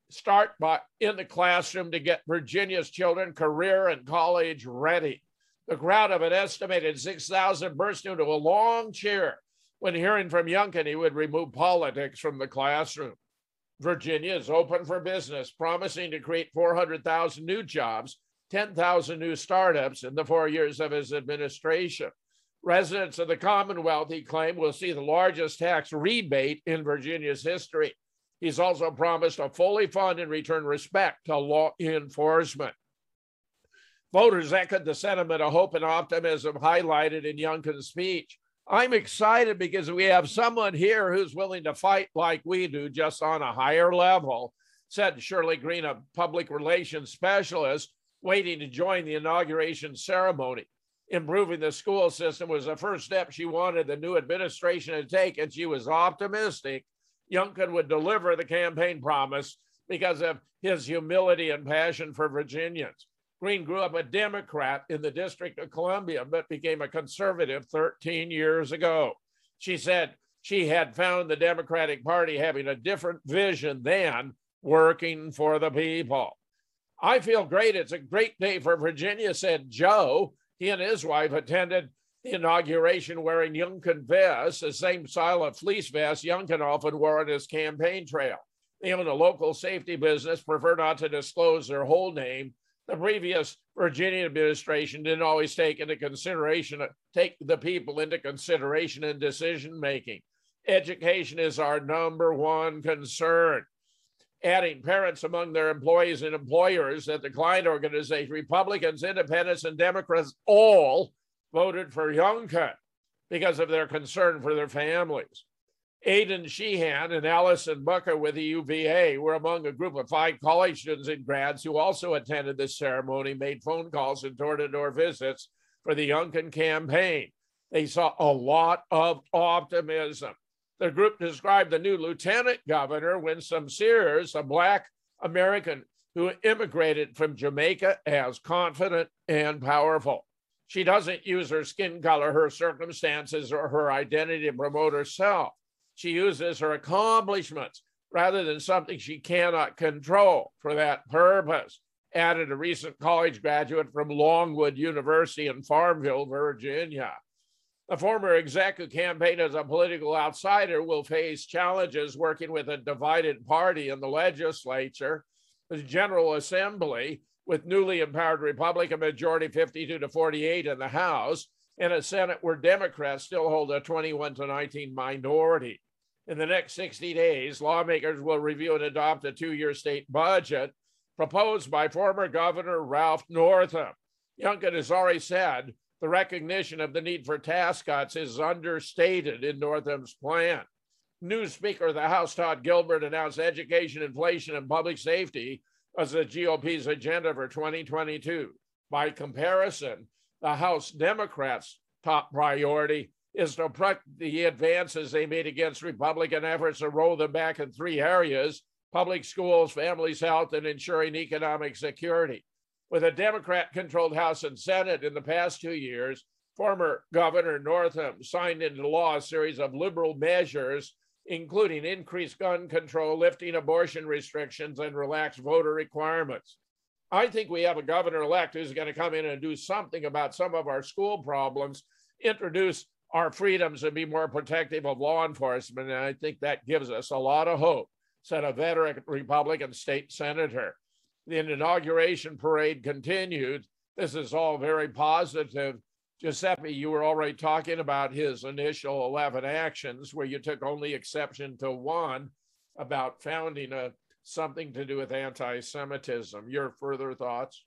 Start by in the classroom to get Virginia's children career and college ready. The crowd of an estimated 6,000 burst into a long cheer when hearing from Youngkin he would remove politics from the classroom. Virginia is open for business, promising to create 400,000 new jobs, 10,000 new startups in the four years of his administration. Residents of the Commonwealth, he claimed, will see the largest tax rebate in Virginia's history. He's also promised to fully fund and return respect to law enforcement. Voters echoed the sentiment of hope and optimism highlighted in Youngkin's speech. I'm excited because we have someone here who's willing to fight like we do, just on a higher level, said Shirley Green, a public relations specialist, waiting to join the inauguration ceremony. Improving the school system was the first step she wanted the new administration to take, and she was optimistic Youngkin would deliver the campaign promise because of his humility and passion for Virginians. Green grew up a Democrat in the District of Columbia, but became a conservative 13 years ago. She said she had found the Democratic Party having a different vision than working for the people. I feel great. It's a great day for Virginia, said Joe. He and his wife attended the inauguration wearing Youngkin vests, the same style of fleece vest Youngkin often wore on his campaign trail. They own a local safety business, prefer not to disclose their whole name, the previous Virginia administration didn't always take into consideration, take the people into consideration in decision making. Education is our number one concern. Adding parents among their employees and employers at the client organization, Republicans, Independents, and Democrats all voted for Youngkin because of their concern for their families. Aidan Sheehan and Allison Booker with the UVA were among a group of five college students and grads who also attended this ceremony, made phone calls and door to door visits for the Youngkin campaign. They saw a lot of optimism. The group described the new lieutenant governor, Winsome Sears, a Black American who immigrated from Jamaica, as confident and powerful. She doesn't use her skin color, her circumstances, or her identity to promote herself. She uses her accomplishments rather than something she cannot control for that purpose. Added a recent college graduate from Longwood University in Farmville, Virginia. The former exec who campaigned as a political outsider will face challenges working with a divided party in the legislature, the General Assembly, with newly empowered Republican majority 52 to 48 in the House, and a Senate where Democrats still hold a 21 to 19 minority. In the next 60 days, lawmakers will review and adopt a two year state budget proposed by former Governor Ralph Northam. Youngkin has already said the recognition of the need for tax cuts is understated in Northam's plan. New Speaker of the House, Todd Gilbert, announced education, inflation, and public safety as the GOP's agenda for 2022. By comparison, the House Democrats' top priority is to protect the advances they made against Republican efforts to roll them back in three areas public schools, families' health, and ensuring economic security. With a Democrat controlled House and Senate in the past two years, former Governor Northam signed into law a series of liberal measures, including increased gun control, lifting abortion restrictions, and relaxed voter requirements. I think we have a governor elect who's going to come in and do something about some of our school problems, introduce our freedoms, and be more protective of law enforcement. And I think that gives us a lot of hope, said a veteran Republican state senator. The inauguration parade continued. This is all very positive. Giuseppe, you were already talking about his initial 11 actions where you took only exception to one about founding a something to do with anti-Semitism. Your further thoughts?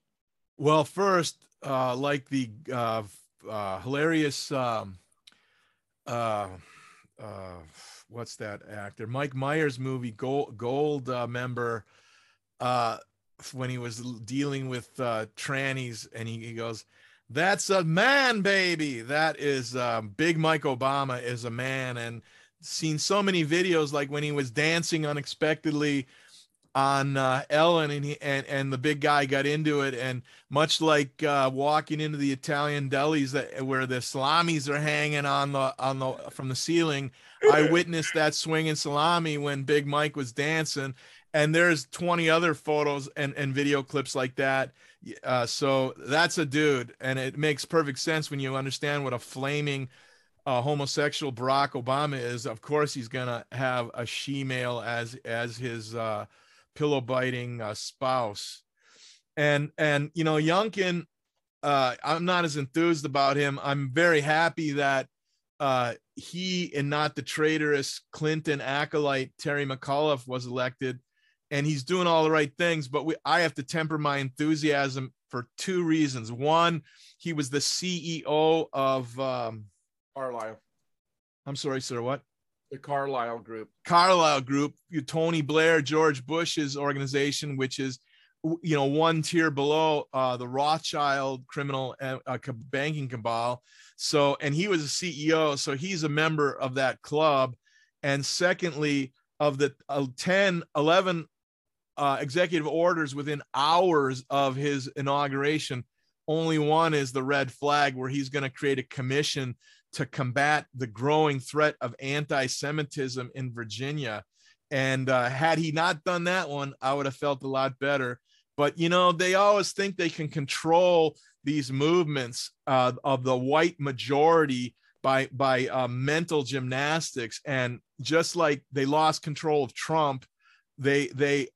Well, first, uh, like the uh, uh, hilarious, um, uh, uh, what's that actor? Mike Myers movie Gold, Gold uh, member uh, when he was dealing with uh, trannies, and he, he goes, "That's a man, baby." That is um, Big Mike Obama is a man, and seen so many videos like when he was dancing unexpectedly on uh, Ellen and he and and the big guy got into it. And much like uh, walking into the Italian delis that where the salamis are hanging on the on the from the ceiling I witnessed that swinging salami when Big Mike was dancing. And there's 20 other photos and and video clips like that. Uh, so that's a dude. And it makes perfect sense when you understand what a flaming uh, homosexual Barack Obama is. Of course he's gonna have a she-male as as his uh, pillow biting uh, spouse. And and you know, Youngkin, uh, I'm not as enthused about him. I'm very happy that uh, he and not the traitorous Clinton acolyte Terry McAuliffe was elected, and he's doing all the right things. But we, I have to temper my enthusiasm for two reasons. One, he was the CEO of um, Carlyle. I'm sorry, sir. What? The Carlyle Group. Carlyle Group, Tony Blair, George Bush's organization, which is you know one tier below uh, the Rothschild criminal uh, uh banking cabal. So, and he was a CEO, so he's a member of that club. And secondly, of the uh, 10, 11 uh, executive orders within hours of his inauguration, only one is the red flag, where he's going to create a commission to combat the growing threat of anti Semitism in Virginia. And uh, had he not done that one, I would have felt a lot better. But, you know, they always think they can control these movements uh, of the white majority by by uh, mental gymnastics and just like they lost control of Trump they they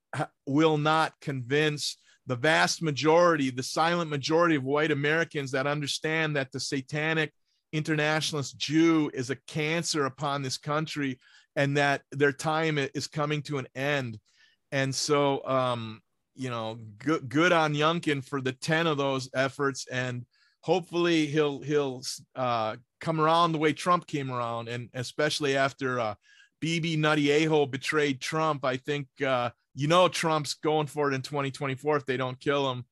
will not convince the vast majority the silent majority of white Americans that understand that the satanic internationalist Jew is a cancer upon this country and that their time is coming to an end. And so, um, you know, good, good on Youngkin for the 10 of those efforts. And hopefully he'll, he'll uh, come around the way Trump came around. And especially after uh, Bibi Nutty betrayed Trump, I think, uh, you know, Trump's going for it in 2024 if they don't kill him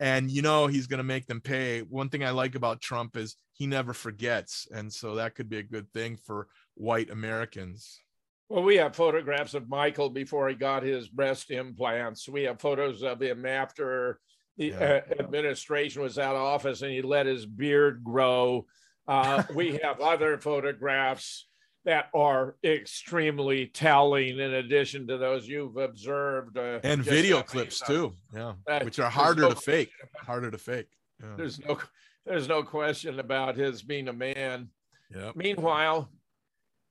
and you know he's going to make them pay. One thing I like about Trump is he never forgets, and so that could be a good thing for white Americans. Well, we have photographs of Michael before he got his breast implants. We have photos of him after the yeah. uh, administration was out of office and he let his beard grow. Uh, we have other photographs that are extremely telling in addition to those you've observed uh, and video clips too yeah which are harder no to fake harder to fake yeah. there's no there's no question about his being a man yeah meanwhile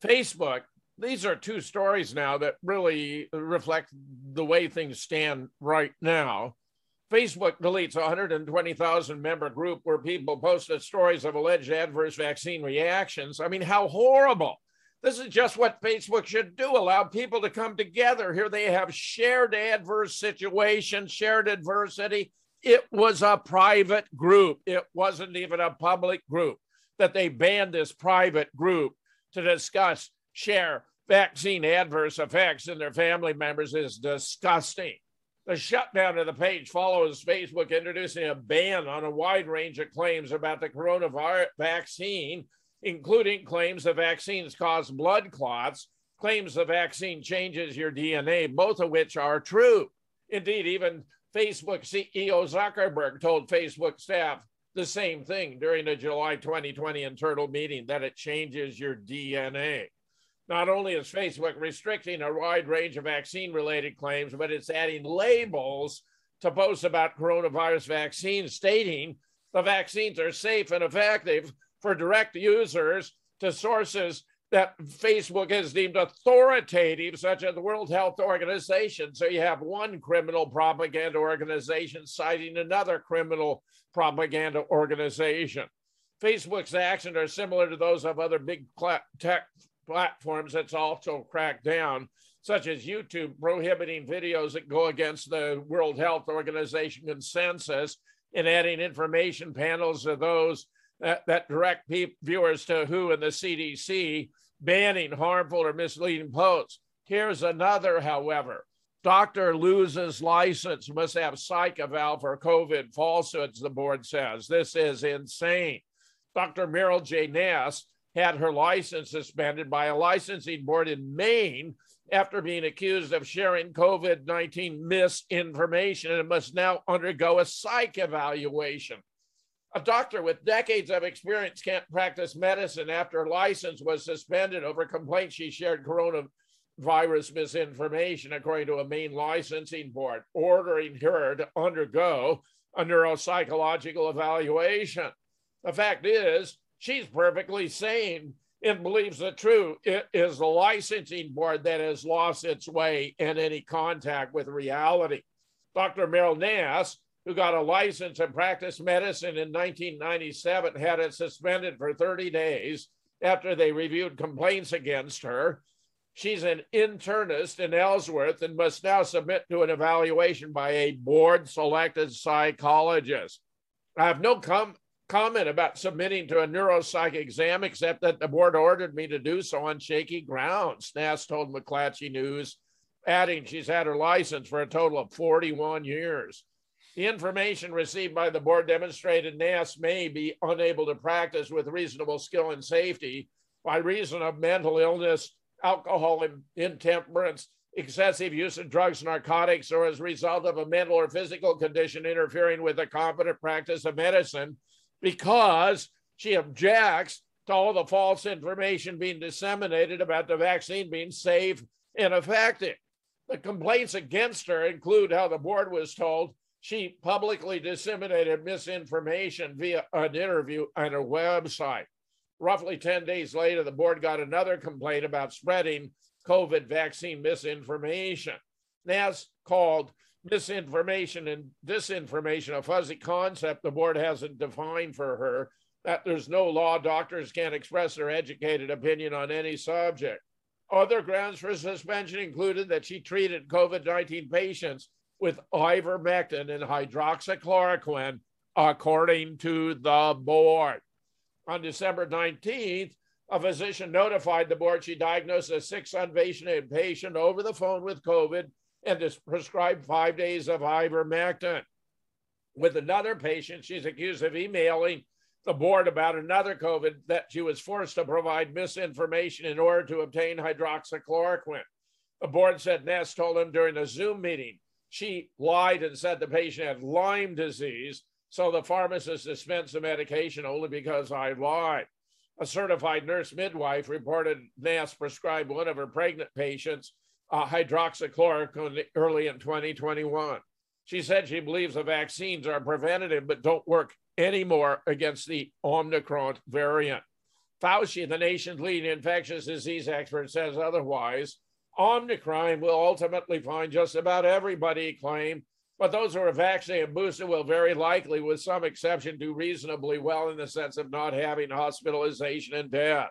facebook these are two stories now that really reflect the way things stand right now Facebook deletes a 120,000 member group where people posted stories of alleged adverse vaccine reactions. I mean, how horrible. This is just what Facebook should do allow people to come together. Here they have shared adverse situations, shared adversity. It was a private group, it wasn't even a public group. That they banned this private group to discuss, share vaccine adverse effects in their family members is disgusting. The shutdown of the page follows Facebook introducing a ban on a wide range of claims about the coronavirus vaccine, including claims the vaccines cause blood clots, claims the vaccine changes your DNA, both of which are true. Indeed, even Facebook CEO Zuckerberg told Facebook staff the same thing during the July 2020 internal meeting that it changes your DNA. Not only is Facebook restricting a wide range of vaccine related claims, but it's adding labels to posts about coronavirus vaccines, stating the vaccines are safe and effective for direct users to sources that Facebook has deemed authoritative, such as the World Health Organization. So you have one criminal propaganda organization citing another criminal propaganda organization. Facebook's actions are similar to those of other big tech platforms that's also cracked down, such as YouTube prohibiting videos that go against the World Health Organization consensus and adding information panels to those that, that direct viewers to WHO and the CDC, banning harmful or misleading posts. Here's another, however. Doctor loses license, must have psych eval for COVID falsehoods, the board says. This is insane. Dr. Meryl J. Nass had her license suspended by a licensing board in Maine after being accused of sharing COVID 19 misinformation and must now undergo a psych evaluation. A doctor with decades of experience can't practice medicine after license was suspended over complaints she shared coronavirus misinformation, according to a Maine licensing board, ordering her to undergo a neuropsychological evaluation. The fact is, she's perfectly sane and believes the truth. It is the licensing board that has lost its way and any contact with reality. Dr. Meryl Nass, who got a license and practiced medicine in 1997, had it suspended for 30 days after they reviewed complaints against her. She's an internist in Ellsworth and must now submit to an evaluation by a board selected psychologist. I have no com- comment about submitting to a neuropsych exam, except that the board ordered me to do so on shaky grounds. Nass told McClatchy News, adding she's had her license for a total of 41 years. The information received by the board demonstrated Nass may be unable to practice with reasonable skill and safety by reason of mental illness, alcohol intemperance, excessive use of drugs, narcotics, or as a result of a mental or physical condition interfering with the competent practice of medicine because she objects to all the false information being disseminated about the vaccine being safe and effective. The complaints against her include how the board was told she publicly disseminated misinformation via an interview on her website. Roughly 10 days later, the board got another complaint about spreading COVID vaccine misinformation. Nass called misinformation and disinformation, a fuzzy concept the board hasn't defined for her, that there's no law, doctors can't express their educated opinion on any subject. Other grounds for suspension included that she treated COVID 19 patients with ivermectin and hydroxychloroquine, according to the board. On December 19th, a physician notified the board she diagnosed a six unvaccinated patient over the phone with COVID and prescribed five days of ivermectin. With another patient, she's accused of emailing the board about another COVID that she was forced to provide misinformation in order to obtain hydroxychloroquine. The board said Nass told him during a Zoom meeting she lied and said the patient had Lyme disease, so the pharmacist dispensed the medication only because I lied. A certified nurse midwife reported Nass prescribed one of her pregnant patients uh, hydroxychloroquine early in 2021. She said she believes the vaccines are preventative but don't work anymore against the Omicron variant. Fauci, the nation's leading infectious disease expert, says otherwise. Omicron will ultimately find just about everybody, claim, but those who are vaccinated and boosted will very likely, with some exception, do reasonably well in the sense of not having hospitalization and death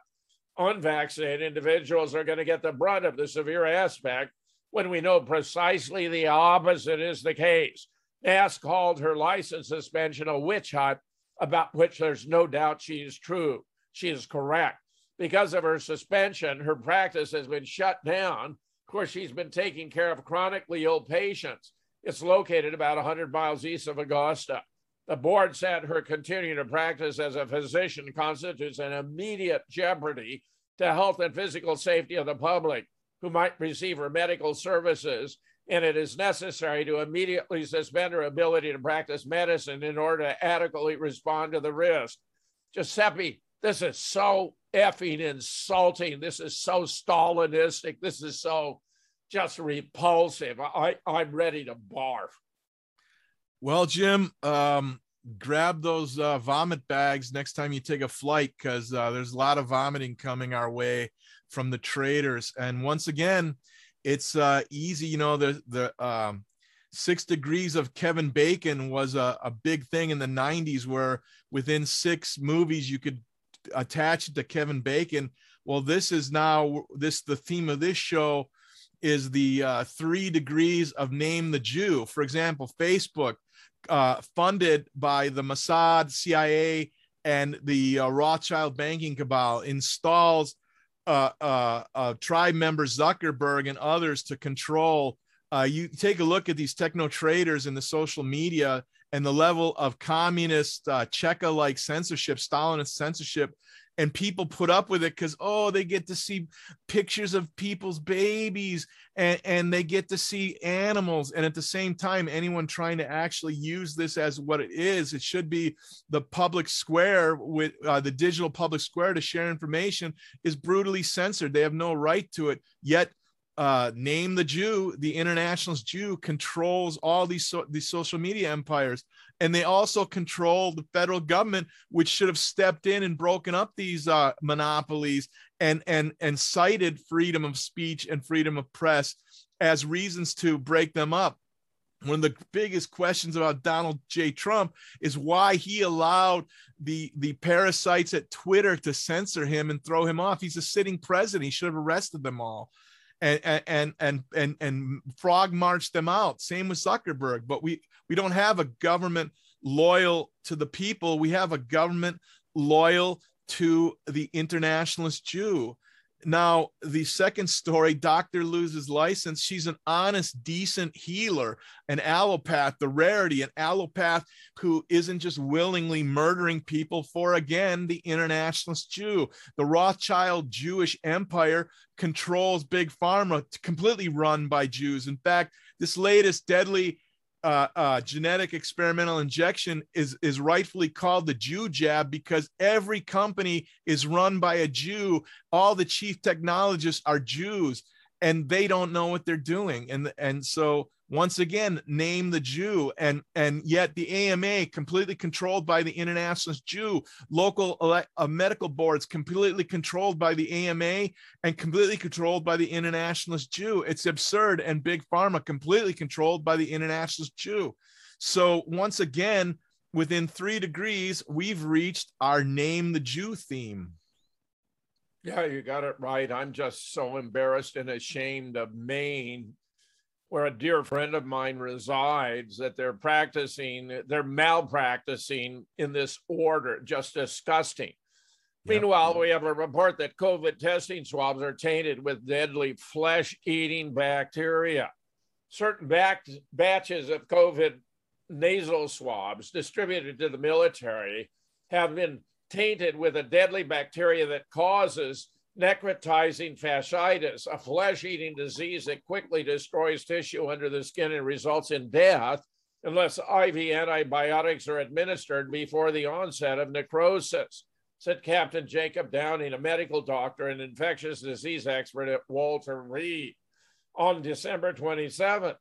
unvaccinated individuals are going to get the brunt of the severe aspect when we know precisely the opposite is the case. Nass called her license suspension a witch hunt, about which there's no doubt she is true. She is correct. Because of her suspension, her practice has been shut down. Of course, she's been taking care of chronically ill patients. It's located about 100 miles east of Augusta. The board said her continuing to practice as a physician constitutes an immediate jeopardy to health and physical safety of the public who might receive her medical services, and it is necessary to immediately suspend her ability to practice medicine in order to adequately respond to the risk. Giuseppe, this is so effing insulting. This is so Stalinistic. This is so just repulsive. I, I'm ready to barf. Well, Jim, um, grab those uh, vomit bags next time you take a flight because uh, there's a lot of vomiting coming our way from the traders. And once again, it's uh, easy. You know, the the um, six degrees of Kevin Bacon was a, a big thing in the 90s, where within six movies you could attach it to Kevin Bacon. Well, this is now this the theme of this show is the uh, three degrees of name the Jew. For example, Facebook uh, funded by the Mossad, CIA, and the uh, Rothschild banking cabal, installs uh, uh, uh, tribe member Zuckerberg and others to control. you take a look at these techno traders in the social media and the level of communist uh, Cheka-like censorship, Stalinist censorship and people put up with it because oh they get to see pictures of people's babies and, and they get to see animals and at the same time anyone trying to actually use this as what it is it should be the public square with uh, the digital public square to share information is brutally censored. They have no right to it. Yet uh, name the Jew, the internationalist Jew controls all these so, these social media empires, and they also control the federal government, which should have stepped in and broken up these uh, monopolies and and and cited freedom of speech and freedom of press as reasons to break them up. One of the biggest questions about Donald J. Trump is why he allowed the the parasites at Twitter to censor him and throw him off. He's a sitting president. He should have arrested them all and and and and and frog marched them out. Same with Zuckerberg, but we we don't have a government loyal to the people. We have a government loyal to the internationalist Jew. Now, the second story, doctor loses license. She's an honest, decent healer, an allopath, the rarity, an allopath who isn't just willingly murdering people for, again, the internationalist Jew. The Rothschild Jewish empire controls big pharma, completely run by Jews. In fact, this latest deadly uh, uh, genetic experimental injection is is rightfully called the Jew jab because every company is run by a Jew. All the chief technologists are Jews, and they don't know what they're doing. And and so once again, name the Jew, and and yet the AMA completely controlled by the internationalist Jew, local uh, medical boards completely controlled by the AMA and completely controlled by the internationalist Jew. It's absurd, and big pharma completely controlled by the internationalist Jew. So once again, within three degrees, we've reached our name the Jew theme. Yeah, you got it right. I'm just so embarrassed and ashamed of Maine where a dear friend of mine resides that they're practicing, they're malpracticing in this order, just disgusting. Yep. Meanwhile, we have a report that COVID testing swabs are tainted with deadly flesh eating bacteria. Certain back, batches of COVID nasal swabs distributed to the military have been tainted with a deadly bacteria that causes necrotizing fasciitis, a flesh eating disease that quickly destroys tissue under the skin and results in death unless IV antibiotics are administered before the onset of necrosis, said Captain Jacob Downing, a medical doctor and infectious disease expert at Walter Reed on December 27th.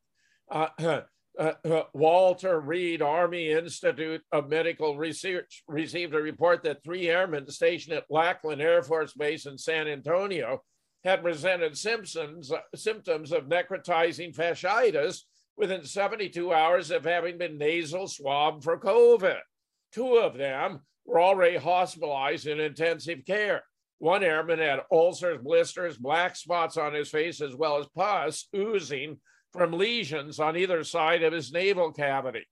Uh, uh, uh, Walter Reed Army Institute of Medical Research received a report that three airmen stationed at Lackland Air Force Base in San Antonio had presented symptoms, uh, symptoms of necrotizing fasciitis within 72 hours of having been nasal swabbed for COVID. Two of them were already hospitalized in intensive care. One airman had ulcers, blisters, black spots on his face, as well as pus oozing from lesions on either side of his navel cavity.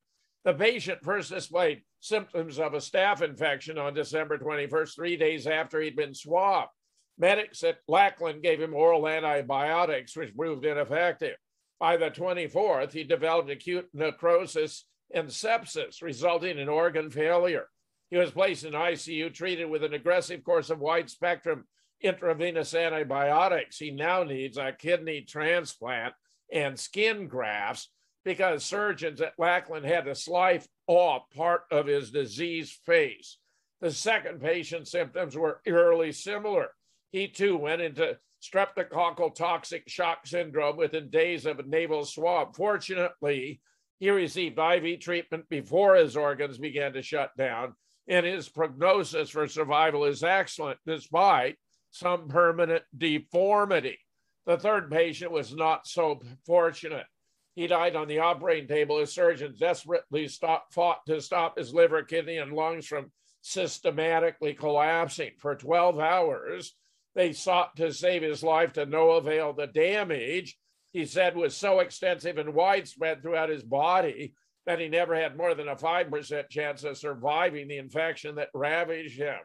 The patient first displayed symptoms of a staph infection on December 21st, three days after he'd been swabbed. Medics at Lackland gave him oral antibiotics, which proved ineffective. By the 24th, he developed acute necrosis and sepsis, resulting in organ failure. He was placed in ICU, treated with an aggressive course of wide spectrum intravenous antibiotics. He now needs a kidney transplant and skin grafts because surgeons at Lackland had to slice off part of his diseased face. The second patient's symptoms were eerily similar. He too went into streptococcal toxic shock syndrome within days of a nasal swab. Fortunately, he received IV treatment before his organs began to shut down, and his prognosis for survival is excellent despite some permanent deformity. The third patient was not so fortunate. He died on the operating table His surgeons desperately fought to stop his liver, kidney, and lungs from systematically collapsing. For 12 hours, they sought to save his life to no avail. The damage, he said, was so extensive and widespread throughout his body that he never had more than a 5% chance of surviving the infection that ravaged him.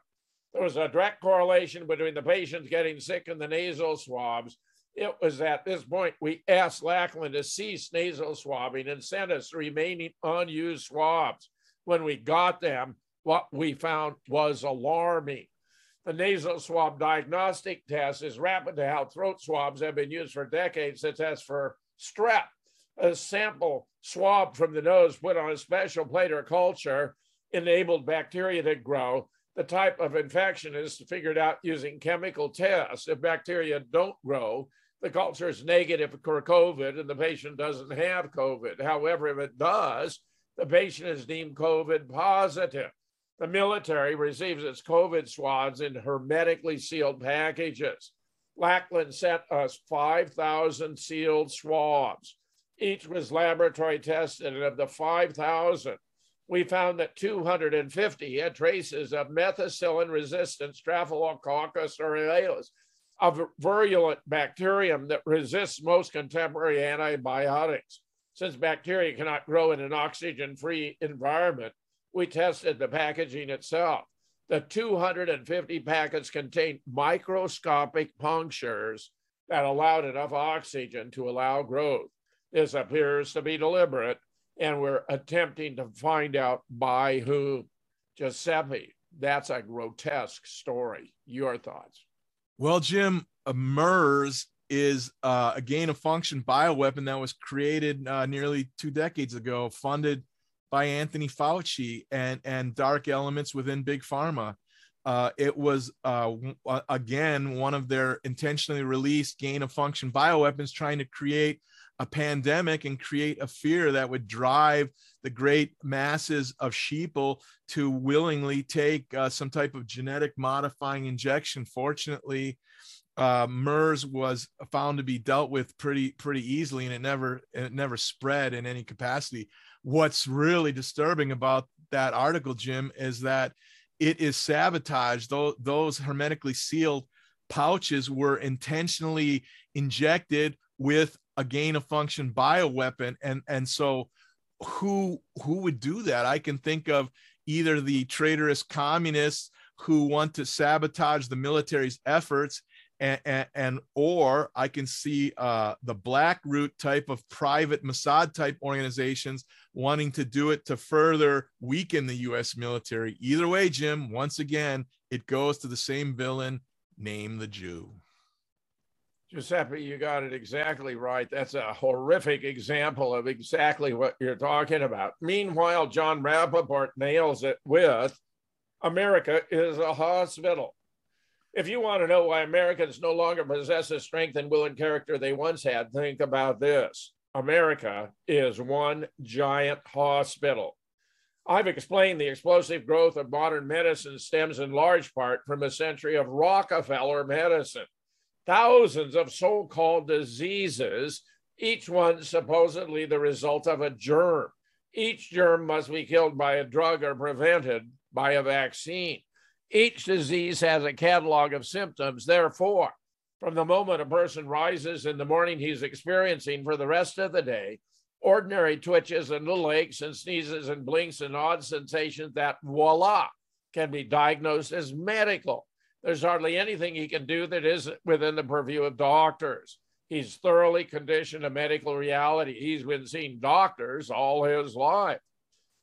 There was a direct correlation between the patients getting sick and the nasal swabs. It was at this point we asked Lackland to cease nasal swabbing and send us remaining unused swabs. When we got them, what we found was alarming. The nasal swab diagnostic test is rapid to how throat swabs have been used for decades to test for strep. A sample swab from the nose put on a special plate or culture enabled bacteria to grow the type of infection is figured out using chemical tests. If bacteria don't grow, the culture is negative for COVID and the patient doesn't have COVID. However, if it does, the patient is deemed COVID positive. The military receives its COVID swabs in hermetically sealed packages. Lackland sent us 5,000 sealed swabs. Each was laboratory tested, and of the 5,000, we found that 250 had traces of methicillin resistant Staphylococcus aureus, a virulent bacterium that resists most contemporary antibiotics. Since bacteria cannot grow in an oxygen free environment, we tested the packaging itself. The 250 packets contained microscopic punctures that allowed enough oxygen to allow growth. This appears to be deliberate and we're attempting to find out by who. Giuseppe, that's a grotesque story. Your thoughts? Well, Jim, a MERS is uh, a gain of function bioweapon that was created uh, nearly two decades ago, funded by Anthony Fauci and, and dark elements within Big Pharma. Uh, it was uh, again one of their intentionally released gain of function bioweapons trying to create a pandemic and create a fear that would drive the great masses of sheeple to willingly take uh, some type of genetic modifying injection. Fortunately, uh, MERS was found to be dealt with pretty pretty easily, and it never it never spread in any capacity. What's really disturbing about that article, Jim, is that it is sabotaged. Those, those hermetically sealed pouches were intentionally injected with a gain of function bioweapon and and so who who would do that? I can think of either the traitorous communists who want to sabotage the military's efforts and, and, and or i can see uh, the black root type of private mossad type organizations wanting to do it to further weaken the us military. Either way jim once again it goes to the same villain name the jew Giuseppe, you got it exactly right. That's a horrific example of exactly what you're talking about. Meanwhile, Jon Rappoport nails it with America is a hospital. If you want to know why Americans no longer possess the strength and will and character they once had, think about this America is one giant hospital. I've explained the explosive growth of modern medicine stems in large part from a century of Rockefeller medicine thousands of so called diseases, each one supposedly the result of a germ. Each germ must be killed by a drug or prevented by a vaccine. Each disease has a catalog of symptoms. Therefore, from the moment a person rises in the morning, he's experiencing for the rest of the day ordinary twitches and little aches and sneezes and blinks and odd sensations that voila can be diagnosed as medical. There's hardly anything he can do that isn't within the purview of doctors. He's thoroughly conditioned to medical reality. He's been seeing doctors all his life.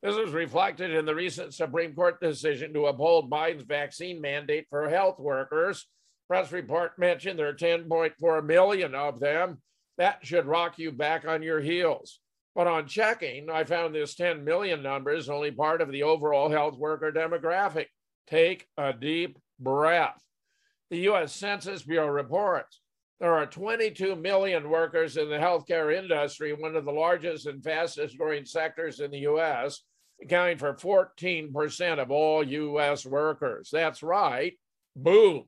This is reflected in the recent Supreme Court decision to uphold Biden's vaccine mandate for health workers. Press report mentioned there are 10.4 million of them. That should rock you back on your heels. But on checking, I found this 10 million number is only part of the overall health worker demographic. Take a deep breath. The US Census Bureau reports there are 22 million workers in the healthcare industry, one of the largest and fastest growing sectors in the US, accounting for 14% of all US workers. That's right. Boom.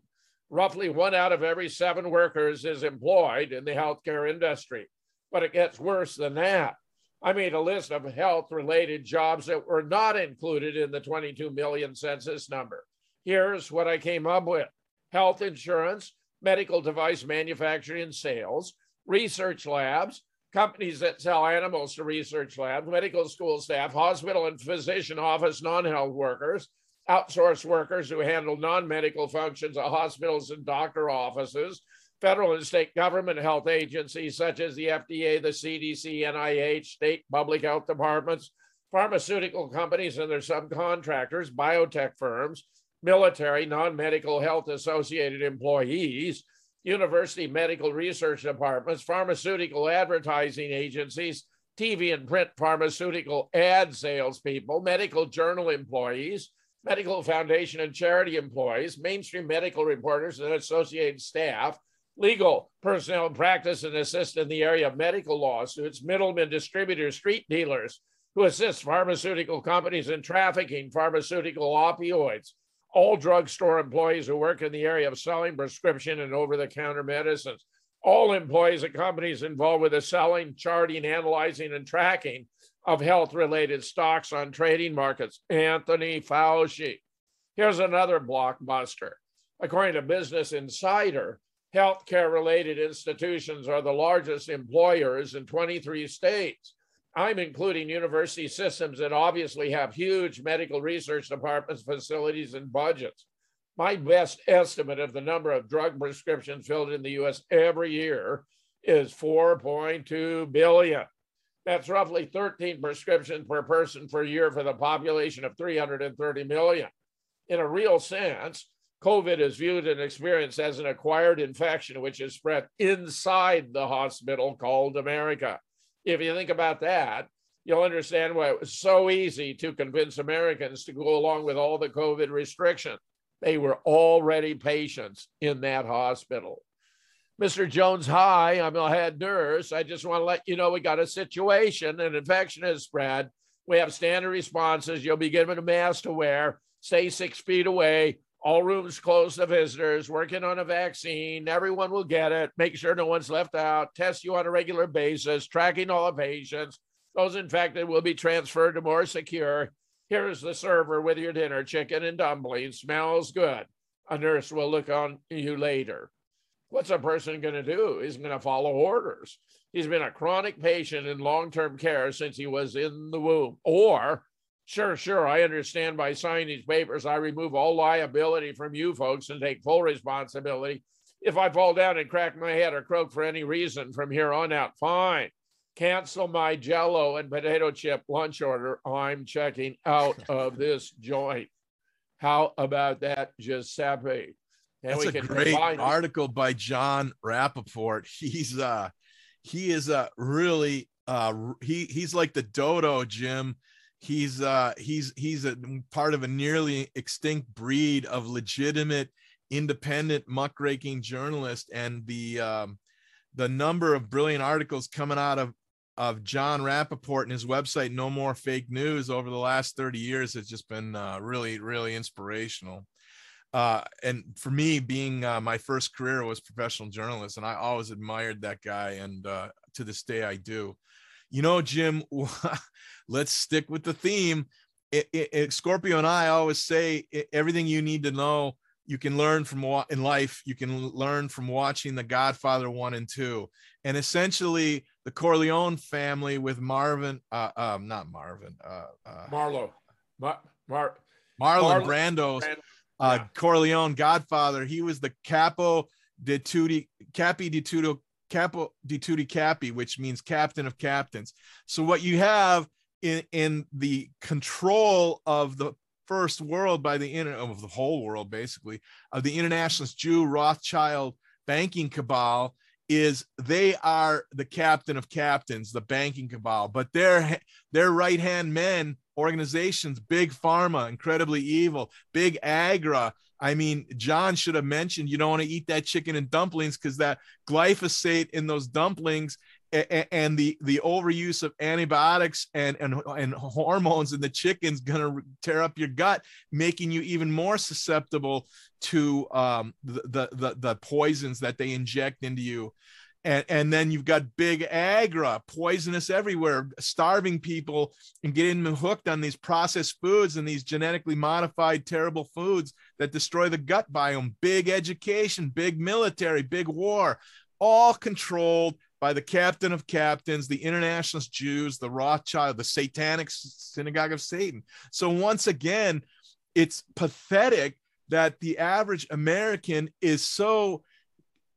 Roughly one out of every seven workers is employed in the healthcare industry. But it gets worse than that. I made a list of health related jobs that were not included in the 22 million census number. Here's what I came up with. Health insurance, medical device manufacturing and sales, research labs, companies that sell animals to research labs, medical school staff, hospital and physician office non health workers, outsourced workers who handle non medical functions at hospitals and doctor offices, federal and state government health agencies such as the FDA, the CDC, NIH, state public health departments, pharmaceutical companies and their subcontractors, biotech firms, military, non medical health associated employees, university medical research departments, pharmaceutical advertising agencies, TV and print pharmaceutical ad salespeople, medical journal employees, medical foundation and charity employees, mainstream medical reporters and associated staff, legal personnel practice and assist in the area of medical lawsuits, middlemen, distributors, street dealers who assist pharmaceutical companies in trafficking pharmaceutical opioids, all drugstore employees who work in the area of selling prescription and over the counter medicines, all employees at companies involved with the selling, charting, analyzing, and tracking of health related stocks on trading markets. Anthony Fauci. Here's another blockbuster. According to Business Insider, healthcare related institutions are the largest employers in 23 states. I'm including university systems that obviously have huge medical research departments, facilities, and budgets. My best estimate of the number of drug prescriptions filled in the US every year is 4.2 billion. That's roughly 13 prescriptions per person per year for the population of 330 million. In a real sense, COVID is viewed and experienced as an acquired infection which is spread inside the hospital called America if you think about that, you'll understand why it was so easy to convince Americans to go along with all the COVID restrictions. They were already patients in that hospital. Mr. Jones, hi, I'm a head nurse. I just want to let you know we got a situation, an infection has spread. We have standard responses. You'll be given a mask to wear, stay six feet away, all rooms closed to visitors, working on a vaccine. Everyone will get it. Make sure no one's left out. Test you on a regular basis, tracking all patients. Those infected will be transferred to more secure. Here's the server with your dinner, chicken and dumplings. Smells good. A nurse will look on you later. What's a person going to do? He's going to follow orders. He's been a chronic patient in long term care since he was in the womb, or Sure, sure. I understand by signing these papers, I remove all liability from you folks and take full responsibility. If I fall down and crack my head or croak for any reason from here on out, fine. Cancel my jello and potato chip lunch order. I'm checking out of this joint. How about that, Giuseppe? And That's a great article it. by Jon Rappoport. He's uh he is uh really uh he he's like the dodo, Jim he's uh he's he's a part of a nearly extinct breed of legitimate independent muckraking journalists and the um the number of brilliant articles coming out of of Jon Rappoport and his website No More Fake News over the last 30 years has just been uh, really really inspirational. Uh, and for me being uh, my first career was professional journalist and i always admired that guy and uh, to this day i do you know, Jim, let's stick with the theme. It, it, it, Scorpio and I always say everything you need to know you can learn from in life. You can learn from watching The Godfather one and two, and essentially the Corleone family with Marvin, uh, um, not Marvin, uh, uh, Marlo, Mar, Mar, Marlon, Marlon Brando's Brando. Uh, Corleone Godfather. He was the capo de tutti, capi di tutto capo di tutti capi, which means captain of captains. So what you have in in the control of the first world by the inter of the whole world basically of the internationalist Jew Rothschild banking cabal is they are the captain of captains, the banking cabal, but their their right hand men organizations, big pharma, incredibly evil, big agra. I mean, Jon should have mentioned you don't want to eat that chicken and dumplings because that glyphosate in those dumplings and the the overuse of antibiotics and and, and hormones in the chicken's going to tear up your gut making you even more susceptible to um, the, the the poisons that they inject into you and and then you've got big agra poisonous everywhere starving people and getting them hooked on these processed foods and these genetically modified terrible foods that destroy the gut biome big education big military big war all controlled by the captain of captains, the internationalist Jews, the Rothschild, the satanic synagogue of Satan. So once again, it's pathetic that the average American is so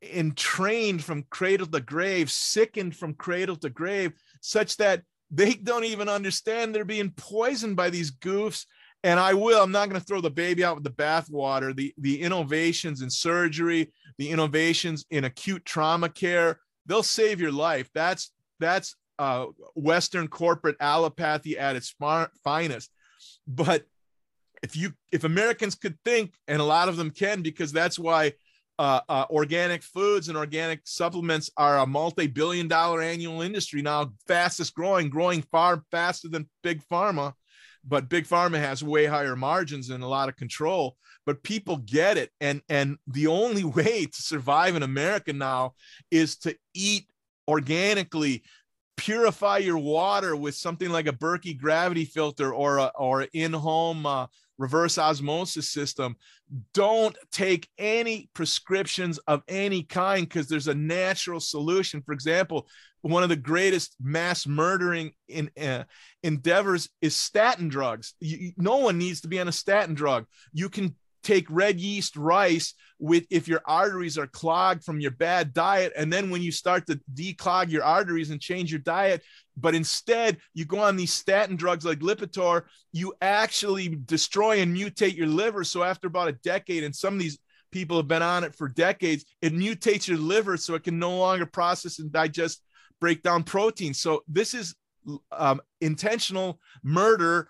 entrained from cradle to grave, sickened from cradle to grave, such that they don't even understand they're being poisoned by these goofs. And I will, I'm not going to throw the baby out with the bathwater. The, the innovations in surgery, the innovations in acute trauma care, they'll save your life. That's that's uh, Western corporate allopathy at its finest. But if you if Americans could think, and a lot of them can, because that's why uh, uh, organic foods and organic supplements are a multi-billion-dollar annual industry now, fastest growing, growing far faster than big pharma. But big pharma has way higher margins and a lot of control but people get it and and the only way to survive in america now is to eat organically purify your water with something like a Berkey gravity filter or a, or in-home uh, reverse osmosis system. Don't take any prescriptions of any kind because there's a natural solution. For example, one of the greatest mass murdering in, uh, endeavors is statin drugs. You, no one needs to be on a statin drug. You can take red yeast rice with if your arteries are clogged from your bad diet and then when you start to declog your arteries and change your diet but instead you go on these statin drugs like lipitor you actually destroy and mutate your liver. So after about a decade and some of these people have been on it for decades it mutates your liver so it can no longer process and digest break down protein so this is um, intentional murder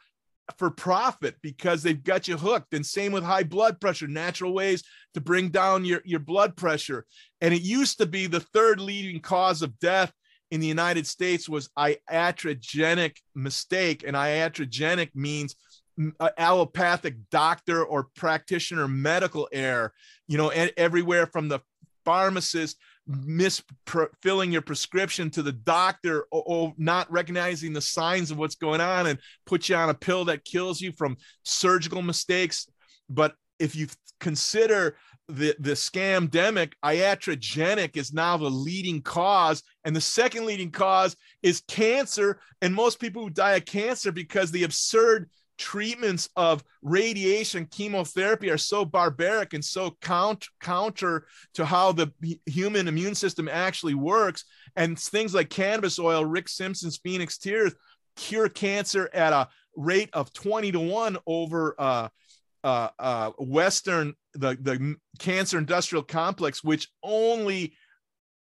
for profit because they've got you hooked. And same with high blood pressure, natural ways to bring down your, your blood pressure. And it used to be the third leading cause of death in the United States was iatrogenic mistake. And iatrogenic means mm, allopathic doctor or practitioner medical error, you know, and everywhere from the pharmacist misfilling your prescription to the doctor or, or, not recognizing the signs of what's going on and put you on a pill that kills you from surgical mistakes. But if you consider the, the scam demic, iatrogenic is now the leading cause. And the second leading cause is cancer. And most people who die of cancer because the absurd treatments of radiation chemotherapy are so barbaric and so count, counter to how the human immune system actually works. And things like cannabis oil rick simpson's phoenix tears cure cancer at a rate of 20 to 1 over uh, uh, uh, western the, the cancer industrial complex which only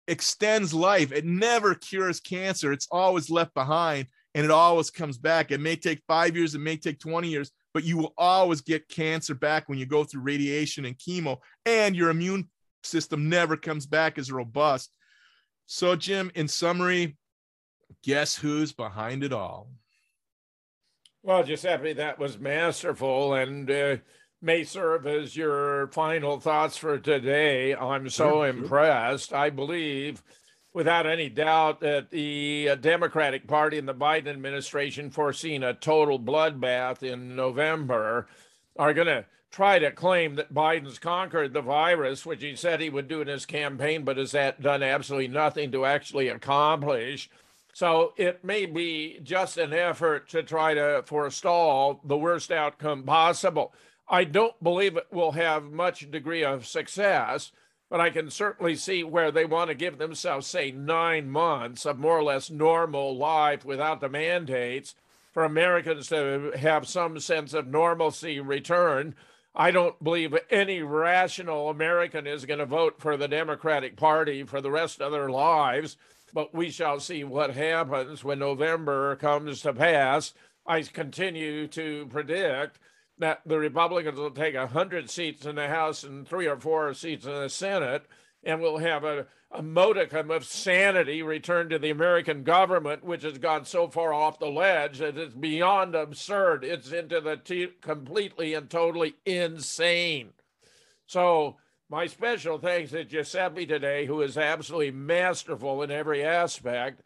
extends life. It never cures cancer. It's always left behind and it always comes back. It may take five years, it may take 20 years, but you will always get cancer back when you go through radiation and chemo, and your immune system never comes back as robust. So, Jim, in summary, guess who's behind it all? Well, Giuseppe, that was masterful and uh, may serve as your final thoughts for today. I'm so sure, impressed. Sure. I believe without any doubt that the uh, Democratic Party and the Biden administration, foreseeing a total bloodbath in November, are going to try to claim that Biden's conquered the virus, which he said he would do in his campaign, but has done absolutely nothing to actually accomplish. So it may be just an effort to try to forestall the worst outcome possible. I don't believe it will have much degree of success but I can certainly see where they want to give themselves, say, nine months of more or less normal life without the mandates for Americans to have some sense of normalcy return. I don't believe any rational American is going to vote for the Democratic Party for the rest of their lives, but we shall see what happens when November comes to pass. I continue to predict that the Republicans will take 100 seats in the House and three or four seats in the Senate, and we'll have a, a modicum of sanity returned to the American government, which has gone so far off the ledge that it's beyond absurd. It's into the t- completely and totally insane. So, my special thanks to Giuseppe today, who is absolutely masterful in every aspect.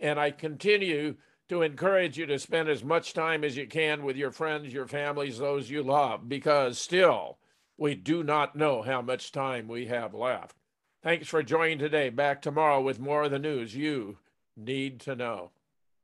And I continue to encourage you to spend as much time as you can with your friends, your families, those you love, because still we do not know how much time we have left. Thanks for joining today. Back tomorrow with more of the news you need to know.